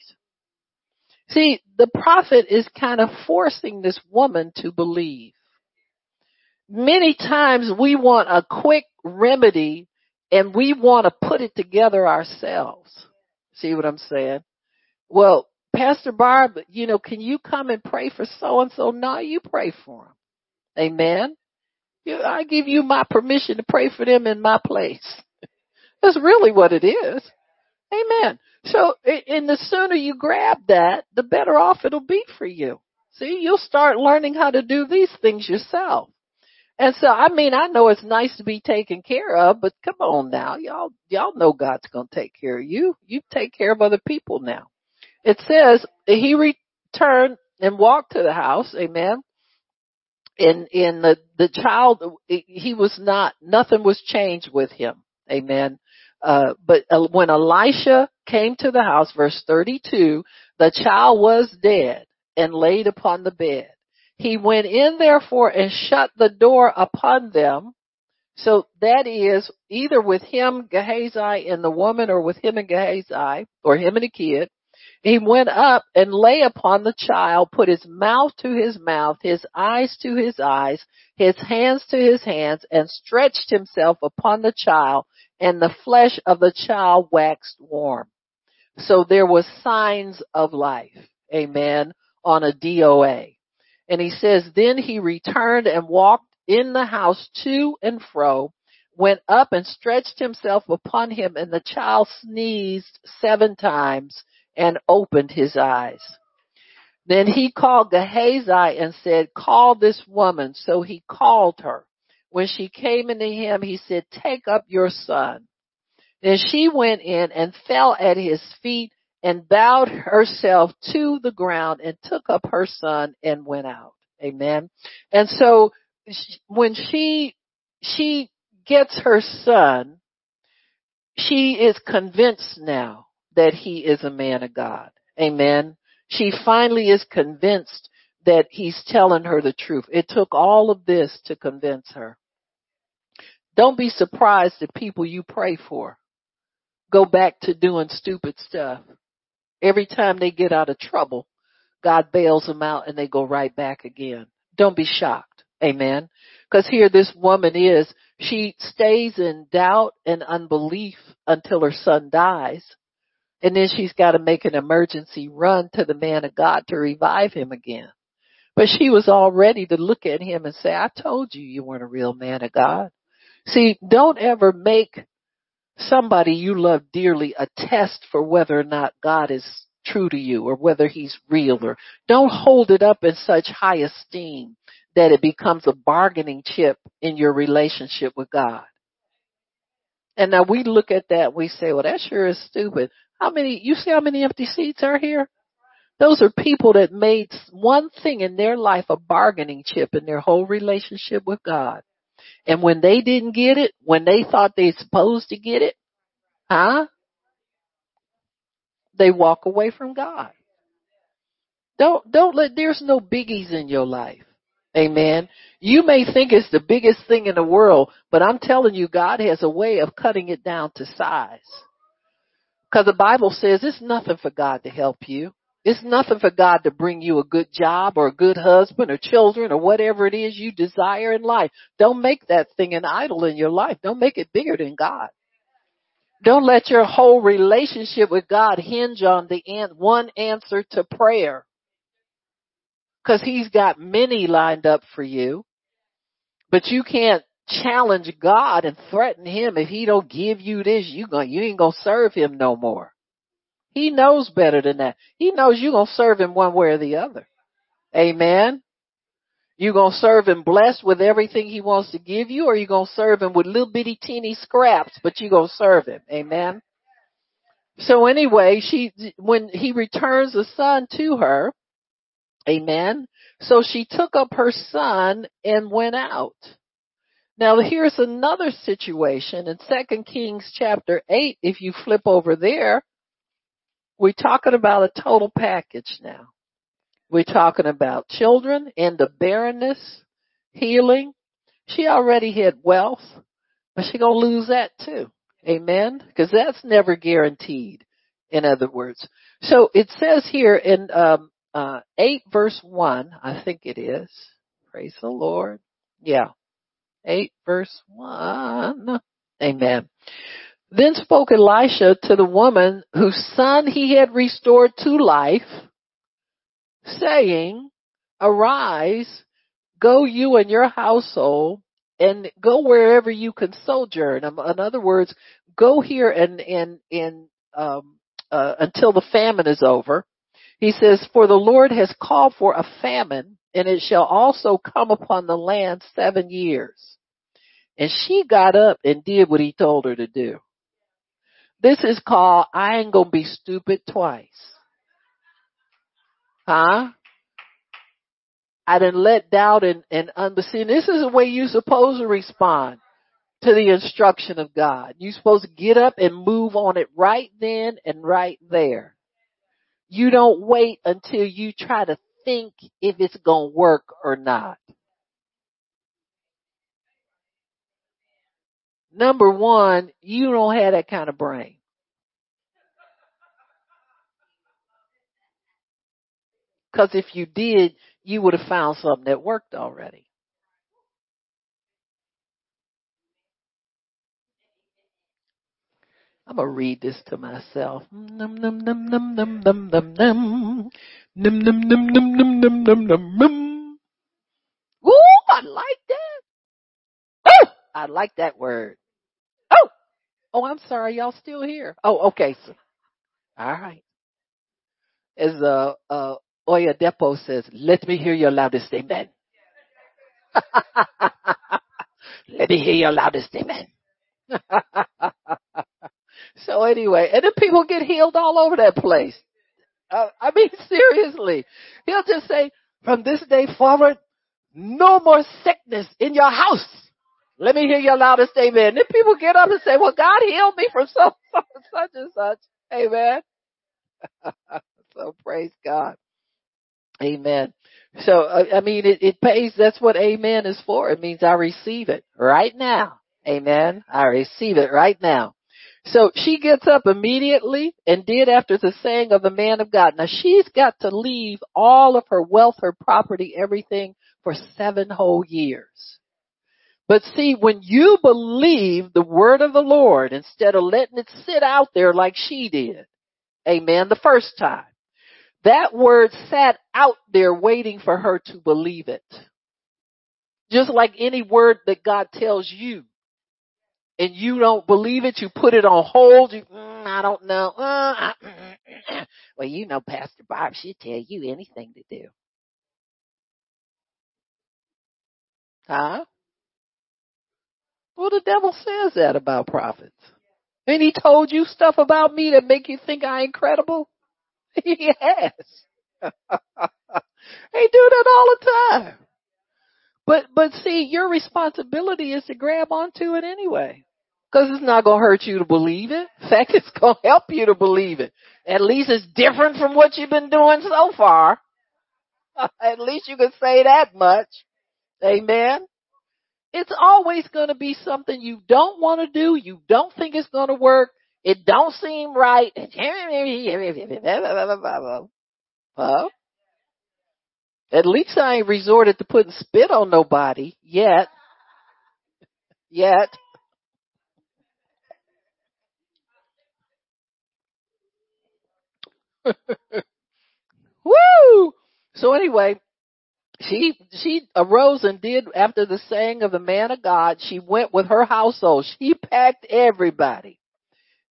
Speaker 1: See, the prophet is kind of forcing this woman to believe. Many times we want a quick remedy and we want to put it together ourselves. See what I'm saying? Well, Pastor Barb, you know, can you come and pray for so and so? No, you pray for them. Amen. I give you my permission to pray for them in my place. That's really what it is. Amen. So, and the sooner you grab that, the better off it'll be for you. See, you'll start learning how to do these things yourself. And so, I mean, I know it's nice to be taken care of, but come on now, y'all, y'all know God's going to take care of you. You take care of other people now. It says he returned and walked to the house. Amen. And, in the, the child, he was not, nothing was changed with him. Amen. Uh, but when Elisha came to the house, verse 32, the child was dead and laid upon the bed. He went in therefore and shut the door upon them. So that is either with him, Gehazi and the woman or with him and Gehazi or him and the kid. He went up and lay upon the child, put his mouth to his mouth, his eyes to his eyes, his hands to his hands, and stretched himself upon the child, and the flesh of the child waxed warm. So there was signs of life. Amen. On a DOA. And he says, then he returned and walked in the house to and fro, went up and stretched himself upon him, and the child sneezed seven times and opened his eyes. Then he called Gehazi and said, call this woman. So he called her. When she came into him, he said, take up your son. Then she went in and fell at his feet and bowed herself to the ground and took up her son and went out. Amen. And so when she, she gets her son, she is convinced now that he is a man of God. Amen. She finally is convinced that he's telling her the truth. It took all of this to convince her. Don't be surprised if people you pray for go back to doing stupid stuff. Every time they get out of trouble, God bails them out and they go right back again. Don't be shocked. Amen. Cause here this woman is, she stays in doubt and unbelief until her son dies. And then she's got to make an emergency run to the man of God to revive him again. But she was all ready to look at him and say, I told you you weren't a real man of God. See, don't ever make somebody you love dearly a test for whether or not God is true to you or whether he's real or don't hold it up in such high esteem that it becomes a bargaining chip in your relationship with God. And now we look at that, we say, well, that sure is stupid. How many, you see how many empty seats are here? Those are people that made one thing in their life a bargaining chip in their whole relationship with God. And when they didn't get it, when they thought they supposed to get it, huh? They walk away from God. Don't, don't let, there's no biggies in your life. Amen. You may think it's the biggest thing in the world, but I'm telling you, God has a way of cutting it down to size. Cause the Bible says it's nothing for God to help you. It's nothing for God to bring you a good job or a good husband or children or whatever it is you desire in life. Don't make that thing an idol in your life. Don't make it bigger than God. Don't let your whole relationship with God hinge on the one answer to prayer. Cause he's got many lined up for you. But you can't challenge God and threaten him if he don't give you this, you going you ain't gonna serve him no more. He knows better than that. He knows you're going to serve him one way or the other. Amen. You're going to serve him blessed with everything he wants to give you or you're going to serve him with little bitty teeny scraps, but you're going to serve him. Amen. So anyway, she, when he returns the son to her, amen. So she took up her son and went out. Now here's another situation in 2 Kings chapter 8. If you flip over there, we're talking about a total package now. We're talking about children and the barrenness, healing. She already had wealth, but she gonna lose that too. Amen? Because that's never guaranteed. In other words, so it says here in um, uh, eight verse one, I think it is. Praise the Lord. Yeah, eight verse one. Amen. Then spoke Elisha to the woman whose son he had restored to life, saying, Arise, go you and your household, and go wherever you can sojourn. In other words, go here and and and um, uh, until the famine is over. He says, For the Lord has called for a famine, and it shall also come upon the land seven years. And she got up and did what he told her to do. This is called I ain't gonna be stupid twice. Huh? I didn't let doubt and, and unbelief. This is the way you're supposed to respond to the instruction of God. You're supposed to get up and move on it right then and right there. You don't wait until you try to think if it's gonna work or not. Number one, you don't have that kind of brain. Cause if you did, you would have found something that worked already. I'm gonna read this to myself. Num num num num num num num num num num num num num num num num. Ooh, I like that. Ooh, I like that word. Oh, I'm sorry, y'all still here. Oh, okay. So, all right. As uh, uh, Oyedepo says, let me hear your loudest amen. let me hear your loudest amen. so anyway, and then people get healed all over that place. Uh, I mean, seriously. He'll just say, from this day forward, no more sickness in your house. Let me hear your loudest amen. And then people get up and say, well, God healed me from so, so such and such. Amen. so praise God. Amen. So, uh, I mean, it, it pays, that's what amen is for. It means I receive it right now. Amen. I receive it right now. So she gets up immediately and did after the saying of the man of God. Now she's got to leave all of her wealth, her property, everything for seven whole years. But see, when you believe the word of the Lord instead of letting it sit out there like she did, amen, the first time, that word sat out there waiting for her to believe it. Just like any word that God tells you and you don't believe it, you put it on hold. You, mm, I don't know. Uh, well, you know, Pastor Barb, she'll tell you anything to do. Huh? Well, the devil says that about prophets. And he told you stuff about me that make you think I ain't credible? He has. they do that all the time. But, but see, your responsibility is to grab onto it anyway. Cause it's not gonna hurt you to believe it. In fact, it's gonna help you to believe it. At least it's different from what you've been doing so far. At least you can say that much. Amen. It's always gonna be something you don't want to do, you don't think it's gonna work, it don't seem right. Well, at least I ain't resorted to putting spit on nobody yet. Yet. Woo! So anyway, she she arose and did after the saying of the man of God. She went with her household. She packed everybody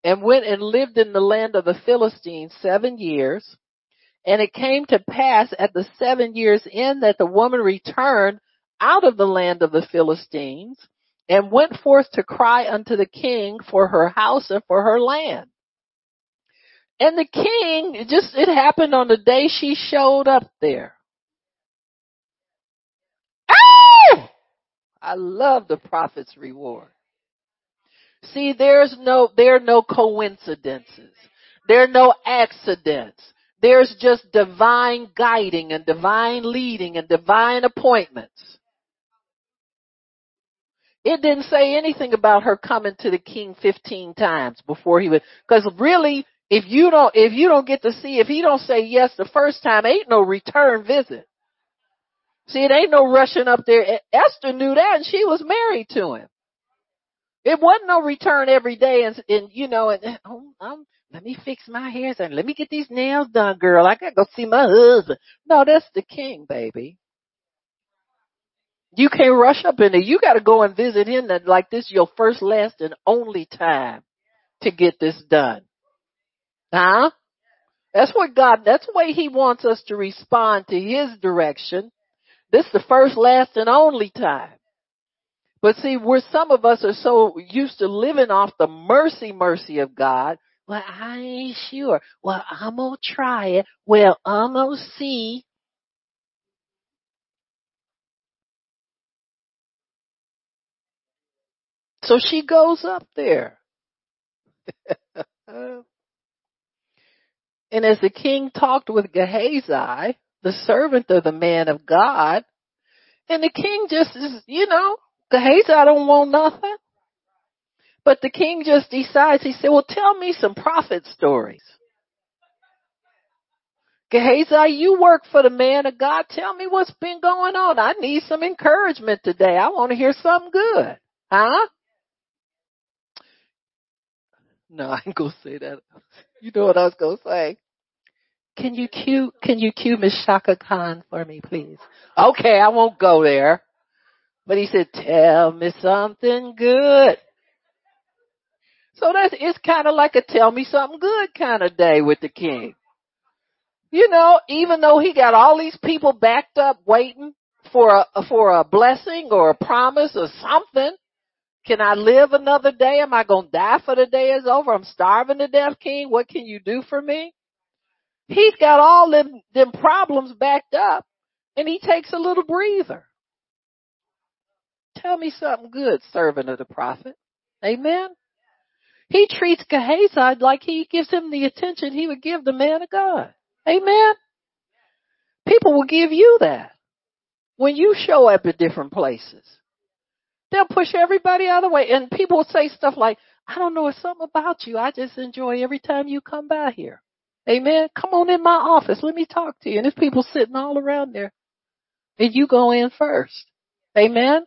Speaker 1: and went and lived in the land of the Philistines seven years. And it came to pass at the seven years end that the woman returned out of the land of the Philistines and went forth to cry unto the king for her house and for her land. And the king, just, it happened on the day she showed up there. Oh! I love the prophet's reward. See, there's no, there are no coincidences. There are no accidents. There's just divine guiding and divine leading and divine appointments. It didn't say anything about her coming to the king 15 times before he would, cause really, if you don't, if you don't get to see, if he don't say yes the first time, ain't no return visit. See, it ain't no rushing up there. Esther knew that and she was married to him. It wasn't no return every day and, and you know, and, oh, let me fix my hair and let me get these nails done, girl. I gotta go see my husband. No, that's the king, baby. You can't rush up in there. You gotta go and visit him that like this your first, last, and only time to get this done. Huh? That's what God, that's the way He wants us to respond to His direction. This is the first, last, and only time. But see, where some of us are so used to living off the mercy, mercy of God, well, I ain't sure. Well, I'm gonna try it. Well, I'm gonna see. So she goes up there. And as the king talked with Gehazi, the servant of the man of God, and the king just is, you know, Gehazi don't want nothing. But the king just decides, he said, well, tell me some prophet stories. Gehazi, you work for the man of God. Tell me what's been going on. I need some encouragement today. I want to hear something good. Huh? No, I ain't gonna say that. You know what I was gonna say. Can you cue, can you cue Miss Chaka Khan for me, please? Okay, I won't go there. But he said, tell me something good. So that's, it's kind of like a tell me something good kind of day with the king. You know, even though he got all these people backed up waiting for a, for a blessing or a promise or something, can I live another day? Am I going to die for the day is over? I'm starving to death, King. What can you do for me? He's got all them, them problems backed up and he takes a little breather. Tell me something good, servant of the prophet. Amen. He treats Gehazi like he gives him the attention he would give the man of God. Amen. People will give you that when you show up at different places. They'll push everybody out of the way. And people will say stuff like, I don't know, it's something about you. I just enjoy every time you come by here. Amen. Come on in my office. Let me talk to you. And there's people sitting all around there. And you go in first. Amen.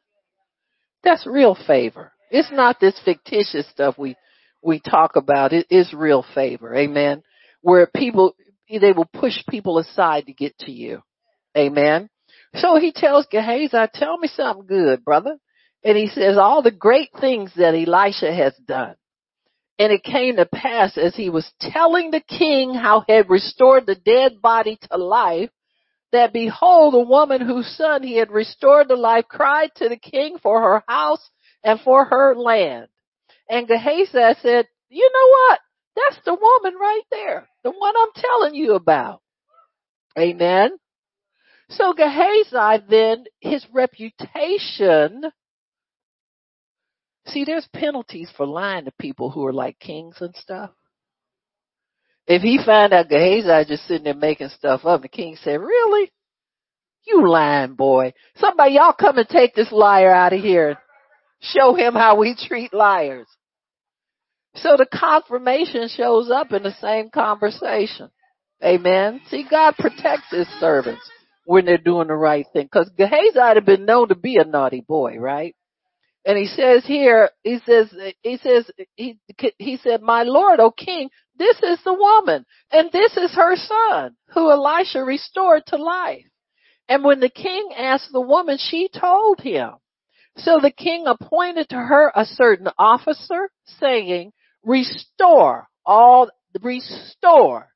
Speaker 1: That's real favor. It's not this fictitious stuff we, we talk about. It is real favor. Amen. Where people, they will push people aside to get to you. Amen. So he tells Gehazi, tell me something good, brother. And he says all the great things that Elisha has done. And it came to pass as he was telling the king how he had restored the dead body to life, that behold, a woman whose son he had restored to life cried to the king for her house and for her land. And Gehazi said, you know what? That's the woman right there. The one I'm telling you about. Amen. So Gehazi then, his reputation, see there's penalties for lying to people who are like kings and stuff. If he find out Gehazi just sitting there making stuff up, the king said, really? You lying boy. Somebody y'all come and take this liar out of here show him how we treat liars. So the confirmation shows up in the same conversation. Amen. See, God protects his servants when they're doing the right thing. Cause Gehazi had been known to be a naughty boy, right? And he says here, he says, he says, he, he said, my Lord, O King, this is the woman and this is her son who Elisha restored to life. And when the king asked the woman, she told him. So the king appointed to her a certain officer saying, restore all, restore,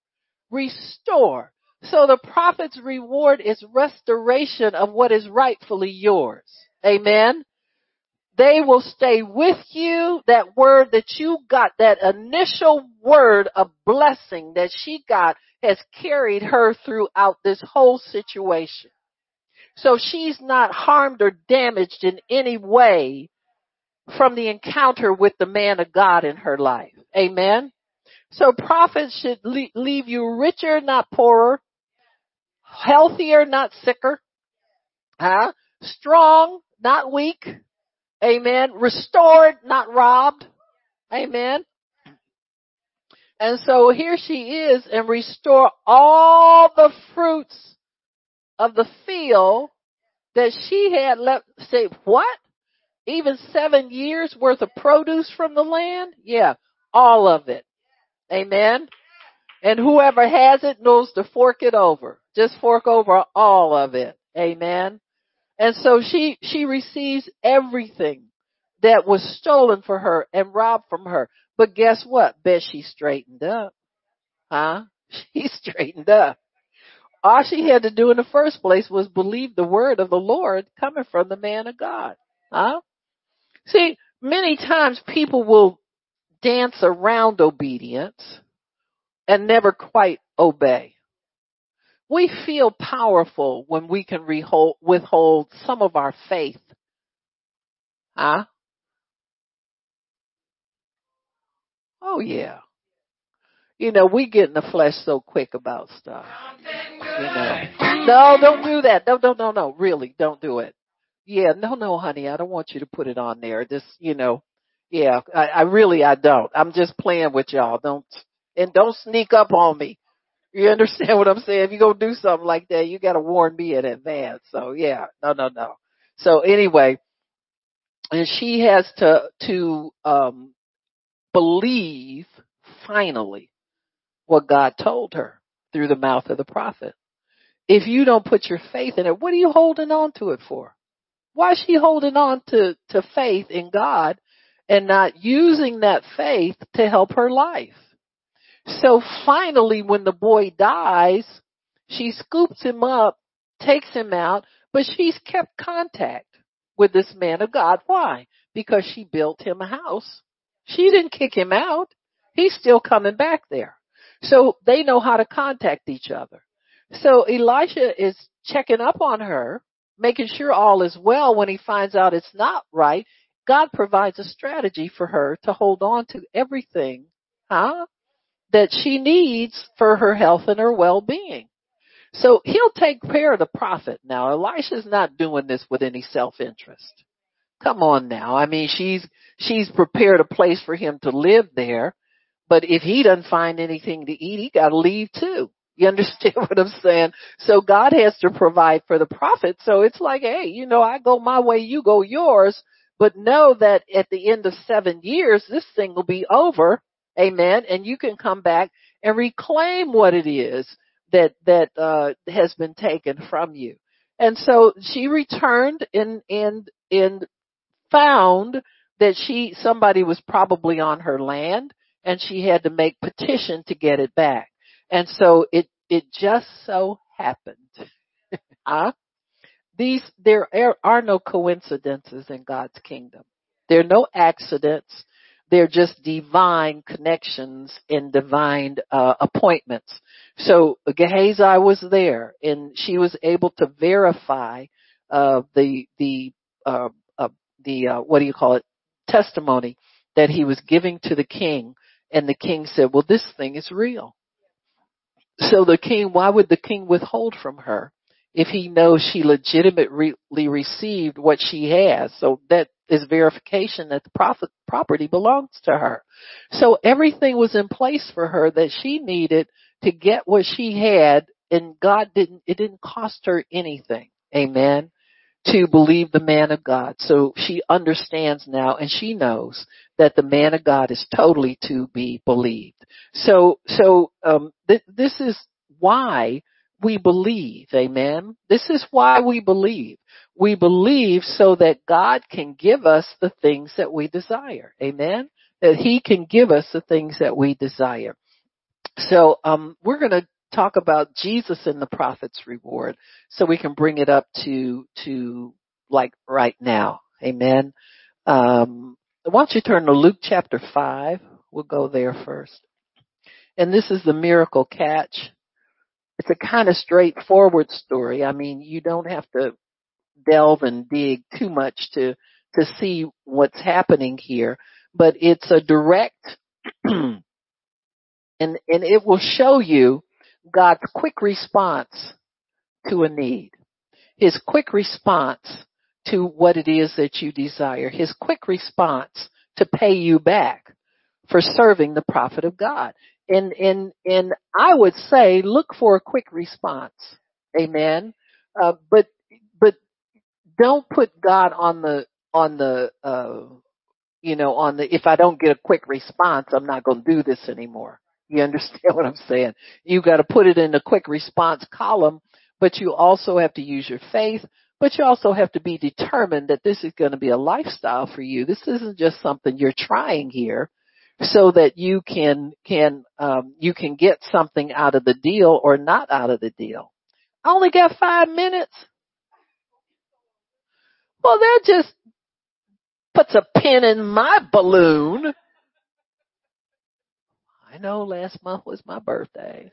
Speaker 1: restore. So the prophet's reward is restoration of what is rightfully yours. Amen. They will stay with you. That word that you got, that initial word of blessing that she got has carried her throughout this whole situation. So she's not harmed or damaged in any way from the encounter with the man of God in her life. Amen. So prophets should leave you richer, not poorer, healthier, not sicker, huh? Strong, not weak. Amen. Restored, not robbed. Amen. And so here she is and restore all the fruits of the field that she had left. Say, what? Even seven years worth of produce from the land? Yeah, all of it. Amen. And whoever has it knows to fork it over. Just fork over all of it. Amen. And so she, she receives everything that was stolen for her and robbed from her. But guess what? Bet she straightened up. Huh? She straightened up. All she had to do in the first place was believe the word of the Lord coming from the man of God. Huh? See, many times people will dance around obedience and never quite obey. We feel powerful when we can withhold some of our faith. Huh? Oh yeah. You know, we get in the flesh so quick about stuff. You know. No, don't do that. No, no, no, no. Really, don't do it. Yeah, no, no, honey, I don't want you to put it on there. Just, you know, yeah, I, I really, I don't. I'm just playing with y'all. Don't, and don't sneak up on me. You understand what I'm saying? If you go do something like that, you gotta warn me in advance. So yeah, no, no, no. So anyway, and she has to, to, um, believe finally what God told her through the mouth of the prophet. If you don't put your faith in it, what are you holding on to it for? Why is she holding on to, to faith in God and not using that faith to help her life? So finally, when the boy dies, she scoops him up, takes him out, but she's kept contact with this man of God. Why? Because she built him a house. She didn't kick him out. He's still coming back there. So they know how to contact each other. So Elisha is checking up on her, making sure all is well when he finds out it's not right. God provides a strategy for her to hold on to everything, huh? That she needs for her health and her well-being. So he'll take care of the prophet. Now Elisha's not doing this with any self-interest. Come on now. I mean, she's, she's prepared a place for him to live there. But if he doesn't find anything to eat, he gotta leave too. You understand what I'm saying? So God has to provide for the prophet. So it's like, hey, you know, I go my way, you go yours, but know that at the end of seven years, this thing will be over. Amen. And you can come back and reclaim what it is that, that, uh, has been taken from you. And so she returned and, and, and found that she, somebody was probably on her land and she had to make petition to get it back. And so it, it just so happened. huh? These, there are no coincidences in God's kingdom. There are no accidents. They're just divine connections and divine uh, appointments. So Gehazi was there, and she was able to verify uh, the the uh, uh the uh, what do you call it testimony that he was giving to the king, and the king said, "Well, this thing is real." So the king, why would the king withhold from her if he knows she legitimately received what she has? So that is verification that the profit, property belongs to her. So everything was in place for her that she needed to get what she had and God didn't, it didn't cost her anything. Amen to believe the man of God. So she understands now and she knows that the man of God is totally to be believed. So, so, um, th- this is why we believe. Amen. This is why we believe. We believe so that God can give us the things that we desire. Amen. That he can give us the things that we desire. So, um, we're going to talk about Jesus and the prophet's reward so we can bring it up to, to like right now. Amen. Um, why don't you turn to Luke chapter 5? We'll go there first. And this is the miracle catch. It's a kind of straightforward story. I mean, you don't have to delve and dig too much to, to see what's happening here, but it's a direct, and, and it will show you God's quick response to a need. His quick response to what it is that you desire. His quick response to pay you back for serving the prophet of God. And, and, and I would say look for a quick response. Amen. Uh, but, but don't put God on the, on the, uh, you know, on the, if I don't get a quick response, I'm not going to do this anymore. You understand what I'm saying? You got to put it in a quick response column, but you also have to use your faith, but you also have to be determined that this is going to be a lifestyle for you. This isn't just something you're trying here so that you can can um you can get something out of the deal or not out of the deal. I only got 5 minutes. Well, that just puts a pin in my balloon. I know last month was my birthday.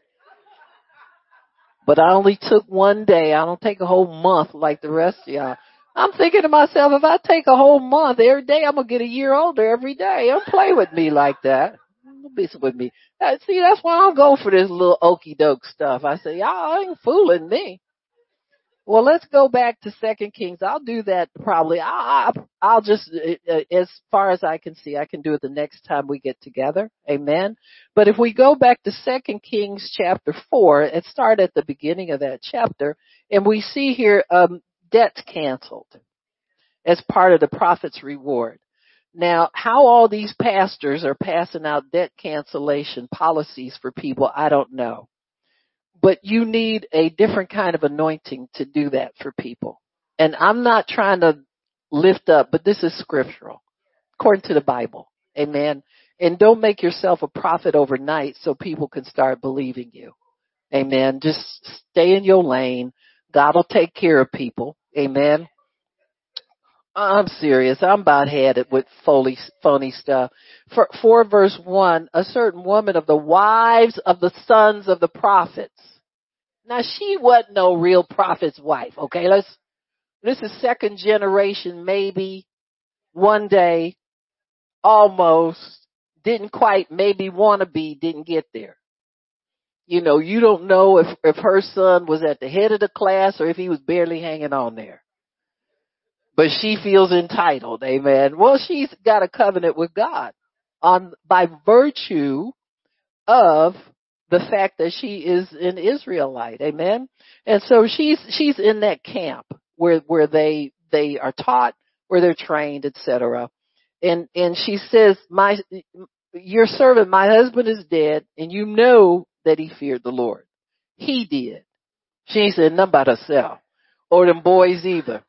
Speaker 1: But I only took one day. I don't take a whole month like the rest of y'all. I'm thinking to myself, if I take a whole month every day, I'm gonna get a year older every day. Don't play with me like that. Don't be with me. Uh, see, that's why I don't go for this little okey doke stuff. I say, y'all ain't fooling me. Well, let's go back to Second Kings. I'll do that probably. I, will just, uh, uh, as far as I can see, I can do it the next time we get together. Amen. But if we go back to Second Kings chapter four, and start at the beginning of that chapter, and we see here um, debts canceled as part of the prophet's reward. Now, how all these pastors are passing out debt cancellation policies for people, I don't know but you need a different kind of anointing to do that for people. And I'm not trying to lift up, but this is scriptural, according to the Bible. Amen. And don't make yourself a prophet overnight so people can start believing you. Amen. Just stay in your lane. God will take care of people. Amen. I'm serious. I'm about headed with phony, phony stuff. For, for verse one, a certain woman of the wives of the sons of the prophets. Now she wasn't no real prophet's wife. Okay, let's. This is second generation, maybe one day, almost didn't quite, maybe want to be, didn't get there. You know, you don't know if if her son was at the head of the class or if he was barely hanging on there but she feels entitled. Amen. Well, she's got a covenant with God on by virtue of the fact that she is an Israelite. Amen. And so she's she's in that camp where where they they are taught, where they're trained, etc. And and she says, "My your servant, my husband is dead, and you know that he feared the Lord. He did." She ain't said, "Nothing about herself or them boys either."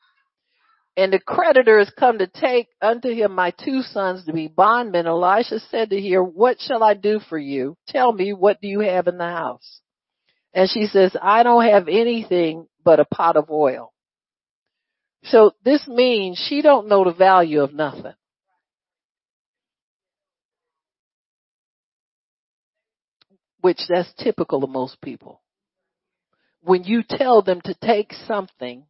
Speaker 1: And the creditor is come to take unto him my two sons to be bondmen. Elisha said to her, What shall I do for you? Tell me, what do you have in the house? And she says, I don't have anything but a pot of oil. So this means she don't know the value of nothing. Which that's typical of most people. When you tell them to take something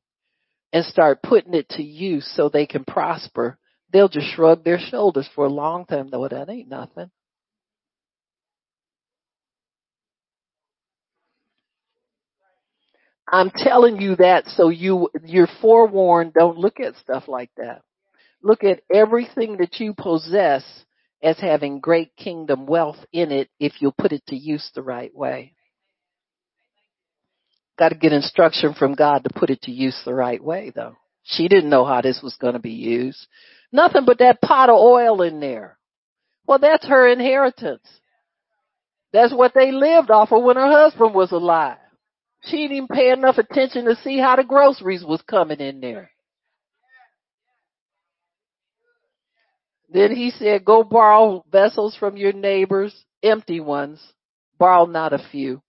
Speaker 1: and start putting it to use so they can prosper, they'll just shrug their shoulders for a long time. Though that ain't nothing. I'm telling you that so you you're forewarned. Don't look at stuff like that. Look at everything that you possess as having great kingdom wealth in it if you put it to use the right way. Got to get instruction from God to put it to use the right way, though. She didn't know how this was going to be used. Nothing but that pot of oil in there. Well, that's her inheritance. That's what they lived off of when her husband was alive. She didn't even pay enough attention to see how the groceries was coming in there. Then he said, go borrow vessels from your neighbors, empty ones. Borrow not a few.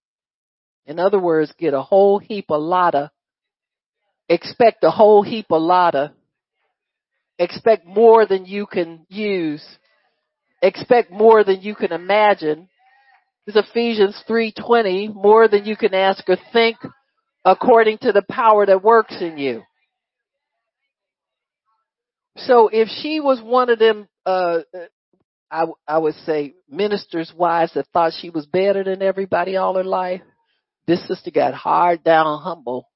Speaker 1: In other words, get a whole heap of lotta. Expect a whole heap of lotta. Expect more than you can use. Expect more than you can imagine. This is Ephesians 3:20, more than you can ask or think according to the power that works in you. So if she was one of them, uh, I, I would say ministers' wives that thought she was better than everybody all her life, this sister got hard down humble.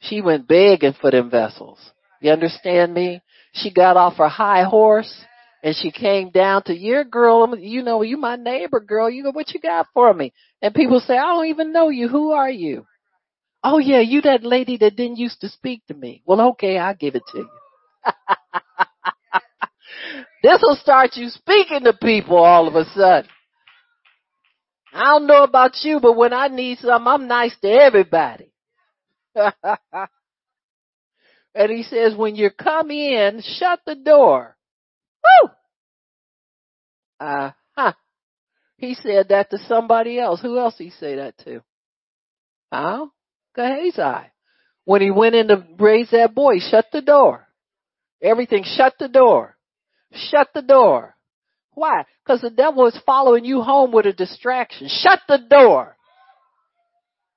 Speaker 1: She went begging for them vessels. You understand me? She got off her high horse and she came down to your girl. You know, you my neighbor girl. You go, what you got for me? And people say, I don't even know you. Who are you? Oh yeah, you that lady that didn't used to speak to me. Well, okay, I'll give it to you. this will start you speaking to people all of a sudden. I don't know about you, but when I need something, I'm nice to everybody. and he says, when you come in, shut the door. Woo! Uh huh. He said that to somebody else. Who else he say that to? Huh? Gehazi. When he went in to raise that boy, shut the door. Everything, shut the door. Shut the door. Why? Because the devil is following you home with a distraction. Shut the door.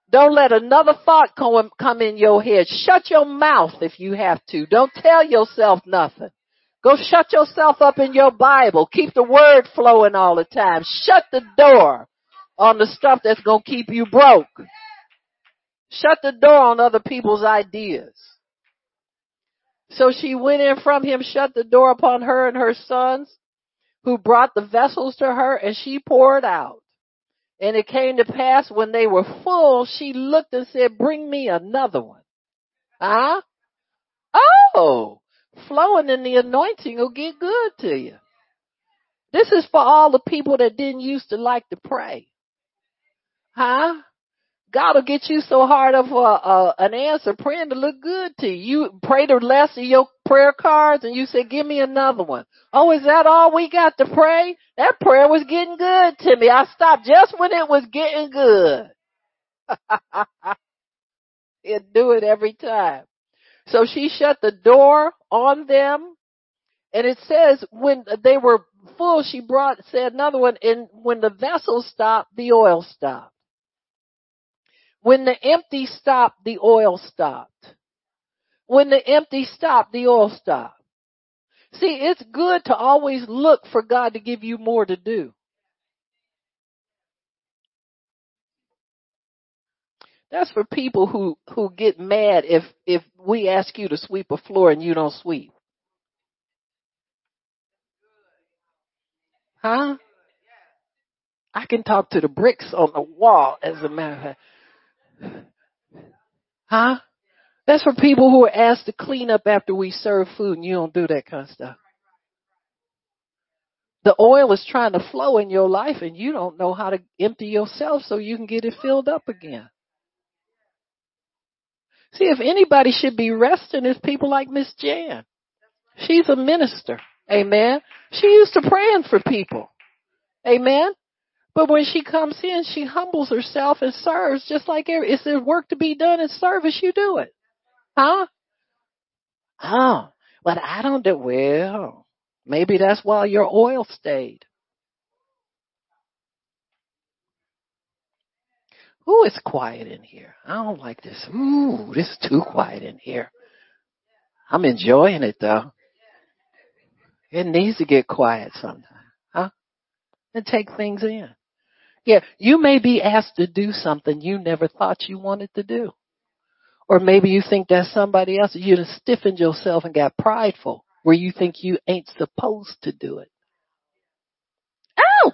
Speaker 1: Don't let another thought come, in your head. Shut your mouth if you have to. Don't tell yourself nothing. Go shut yourself up in your Bible. Keep the word flowing all the time. Shut the door on the stuff that's going to keep you broke. Shut the door on other people's ideas. So she went in from him, shut the door upon her and her sons who brought the vessels to her and she poured out. And it came to pass when they were full, she looked and said, bring me another one. Huh? Oh, flowing in the anointing will get good to you. This is for all the people that didn't used to like to pray. Huh? God will get you so hard of a, a, an answer praying to look good to you. You pray the less of your prayer cards and you say, give me another one. Oh, is that all we got to pray? That prayer was getting good to me. I stopped just when it was getting good. it do it every time. So she shut the door on them. And it says when they were full, she brought, said another one, and when the vessel stopped, the oil stopped. When the empty stopped, the oil stopped. When the empty stopped, the oil stopped. See, it's good to always look for God to give you more to do. That's for people who, who get mad if, if we ask you to sweep a floor and you don't sweep. Huh? I can talk to the bricks on the wall as a matter of fact. Huh? That's for people who are asked to clean up after we serve food and you don't do that kind of stuff. The oil is trying to flow in your life and you don't know how to empty yourself so you can get it filled up again. See, if anybody should be resting, it's people like Miss Jan. She's a minister. Amen. She used to praying for people. Amen. But when she comes in, she humbles herself and serves just like every, if there's work to be done in service, you do it. Huh? Oh, but I don't do, well, maybe that's why your oil stayed. Ooh, it's quiet in here. I don't like this. Ooh, this is too quiet in here. I'm enjoying it though. It needs to get quiet sometimes, huh? And take things in. Yeah, you may be asked to do something you never thought you wanted to do. Or maybe you think that's somebody else. You have stiffened yourself and got prideful where you think you ain't supposed to do it. Oh!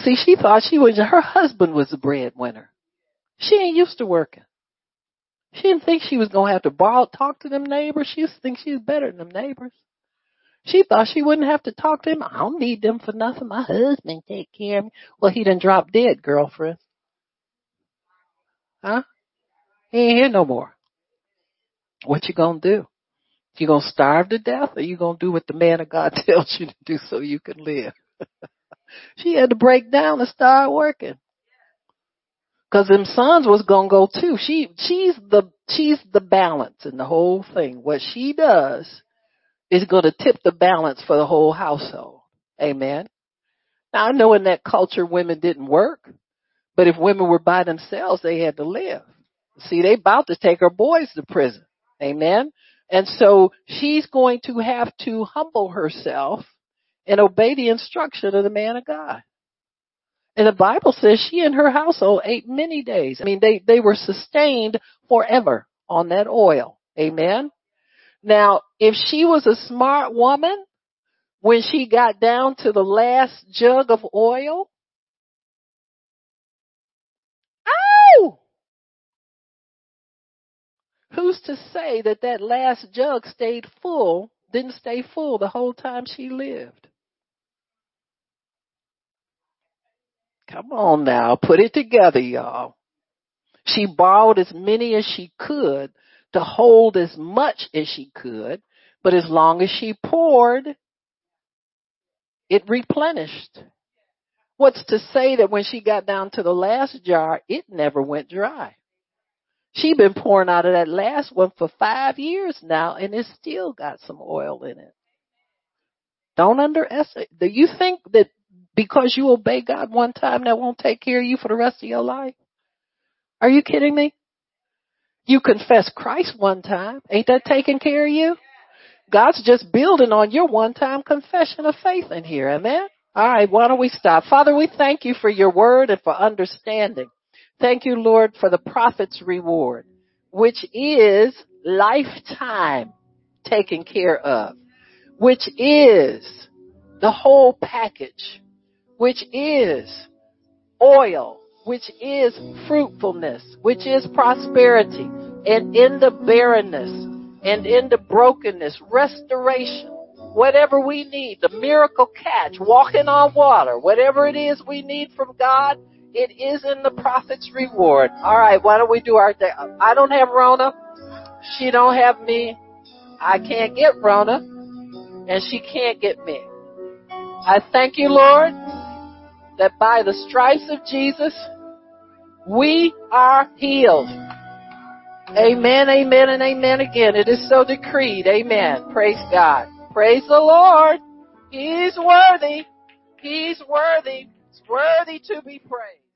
Speaker 1: See, she thought she was, her husband was the breadwinner. She ain't used to working. She didn't think she was going to have to borrow, talk to them neighbors. She used to think she was better than them neighbors. She thought she wouldn't have to talk to him. I don't need them for nothing. My husband take care of me. Well, he done dropped dead, girlfriend. Huh? He ain't here no more. What you gonna do? You gonna starve to death or you gonna do what the man of God tells you to do so you can live? she had to break down and start working. Cause them sons was gonna go too. She, she's the, she's the balance in the whole thing. What she does is going to tip the balance for the whole household. Amen. Now I know in that culture women didn't work, but if women were by themselves, they had to live. See, they about to take her boys to prison. Amen. And so she's going to have to humble herself and obey the instruction of the man of God. And the Bible says she and her household ate many days. I mean, they, they were sustained forever on that oil. Amen. Now, if she was a smart woman, when she got down to the last jug of oil, ow! Who's to say that that last jug stayed full, didn't stay full the whole time she lived? Come on now, put it together, y'all. She borrowed as many as she could to hold as much as she could, but as long as she poured, it replenished. What's to say that when she got down to the last jar, it never went dry? She's been pouring out of that last one for five years now and it's still got some oil in it. Don't underestimate. Do you think that because you obey God one time that won't take care of you for the rest of your life? Are you kidding me? You confess Christ one time. Ain't that taking care of you? God's just building on your one time confession of faith in here. Amen. All right. Why don't we stop? Father, we thank you for your word and for understanding. Thank you, Lord, for the prophet's reward, which is lifetime taken care of, which is the whole package, which is oil, which is fruitfulness, which is prosperity, and in the barrenness, and in the brokenness, restoration, whatever we need, the miracle catch, walking on water, whatever it is we need from God, It is in the prophet's reward. All right, why don't we do our thing? I don't have Rona. She don't have me. I can't get Rona, and she can't get me. I thank you, Lord, that by the stripes of Jesus, we are healed. Amen, amen, and amen again. It is so decreed. Amen. Praise God. Praise the Lord. He's worthy. He's worthy. He's worthy to be praised.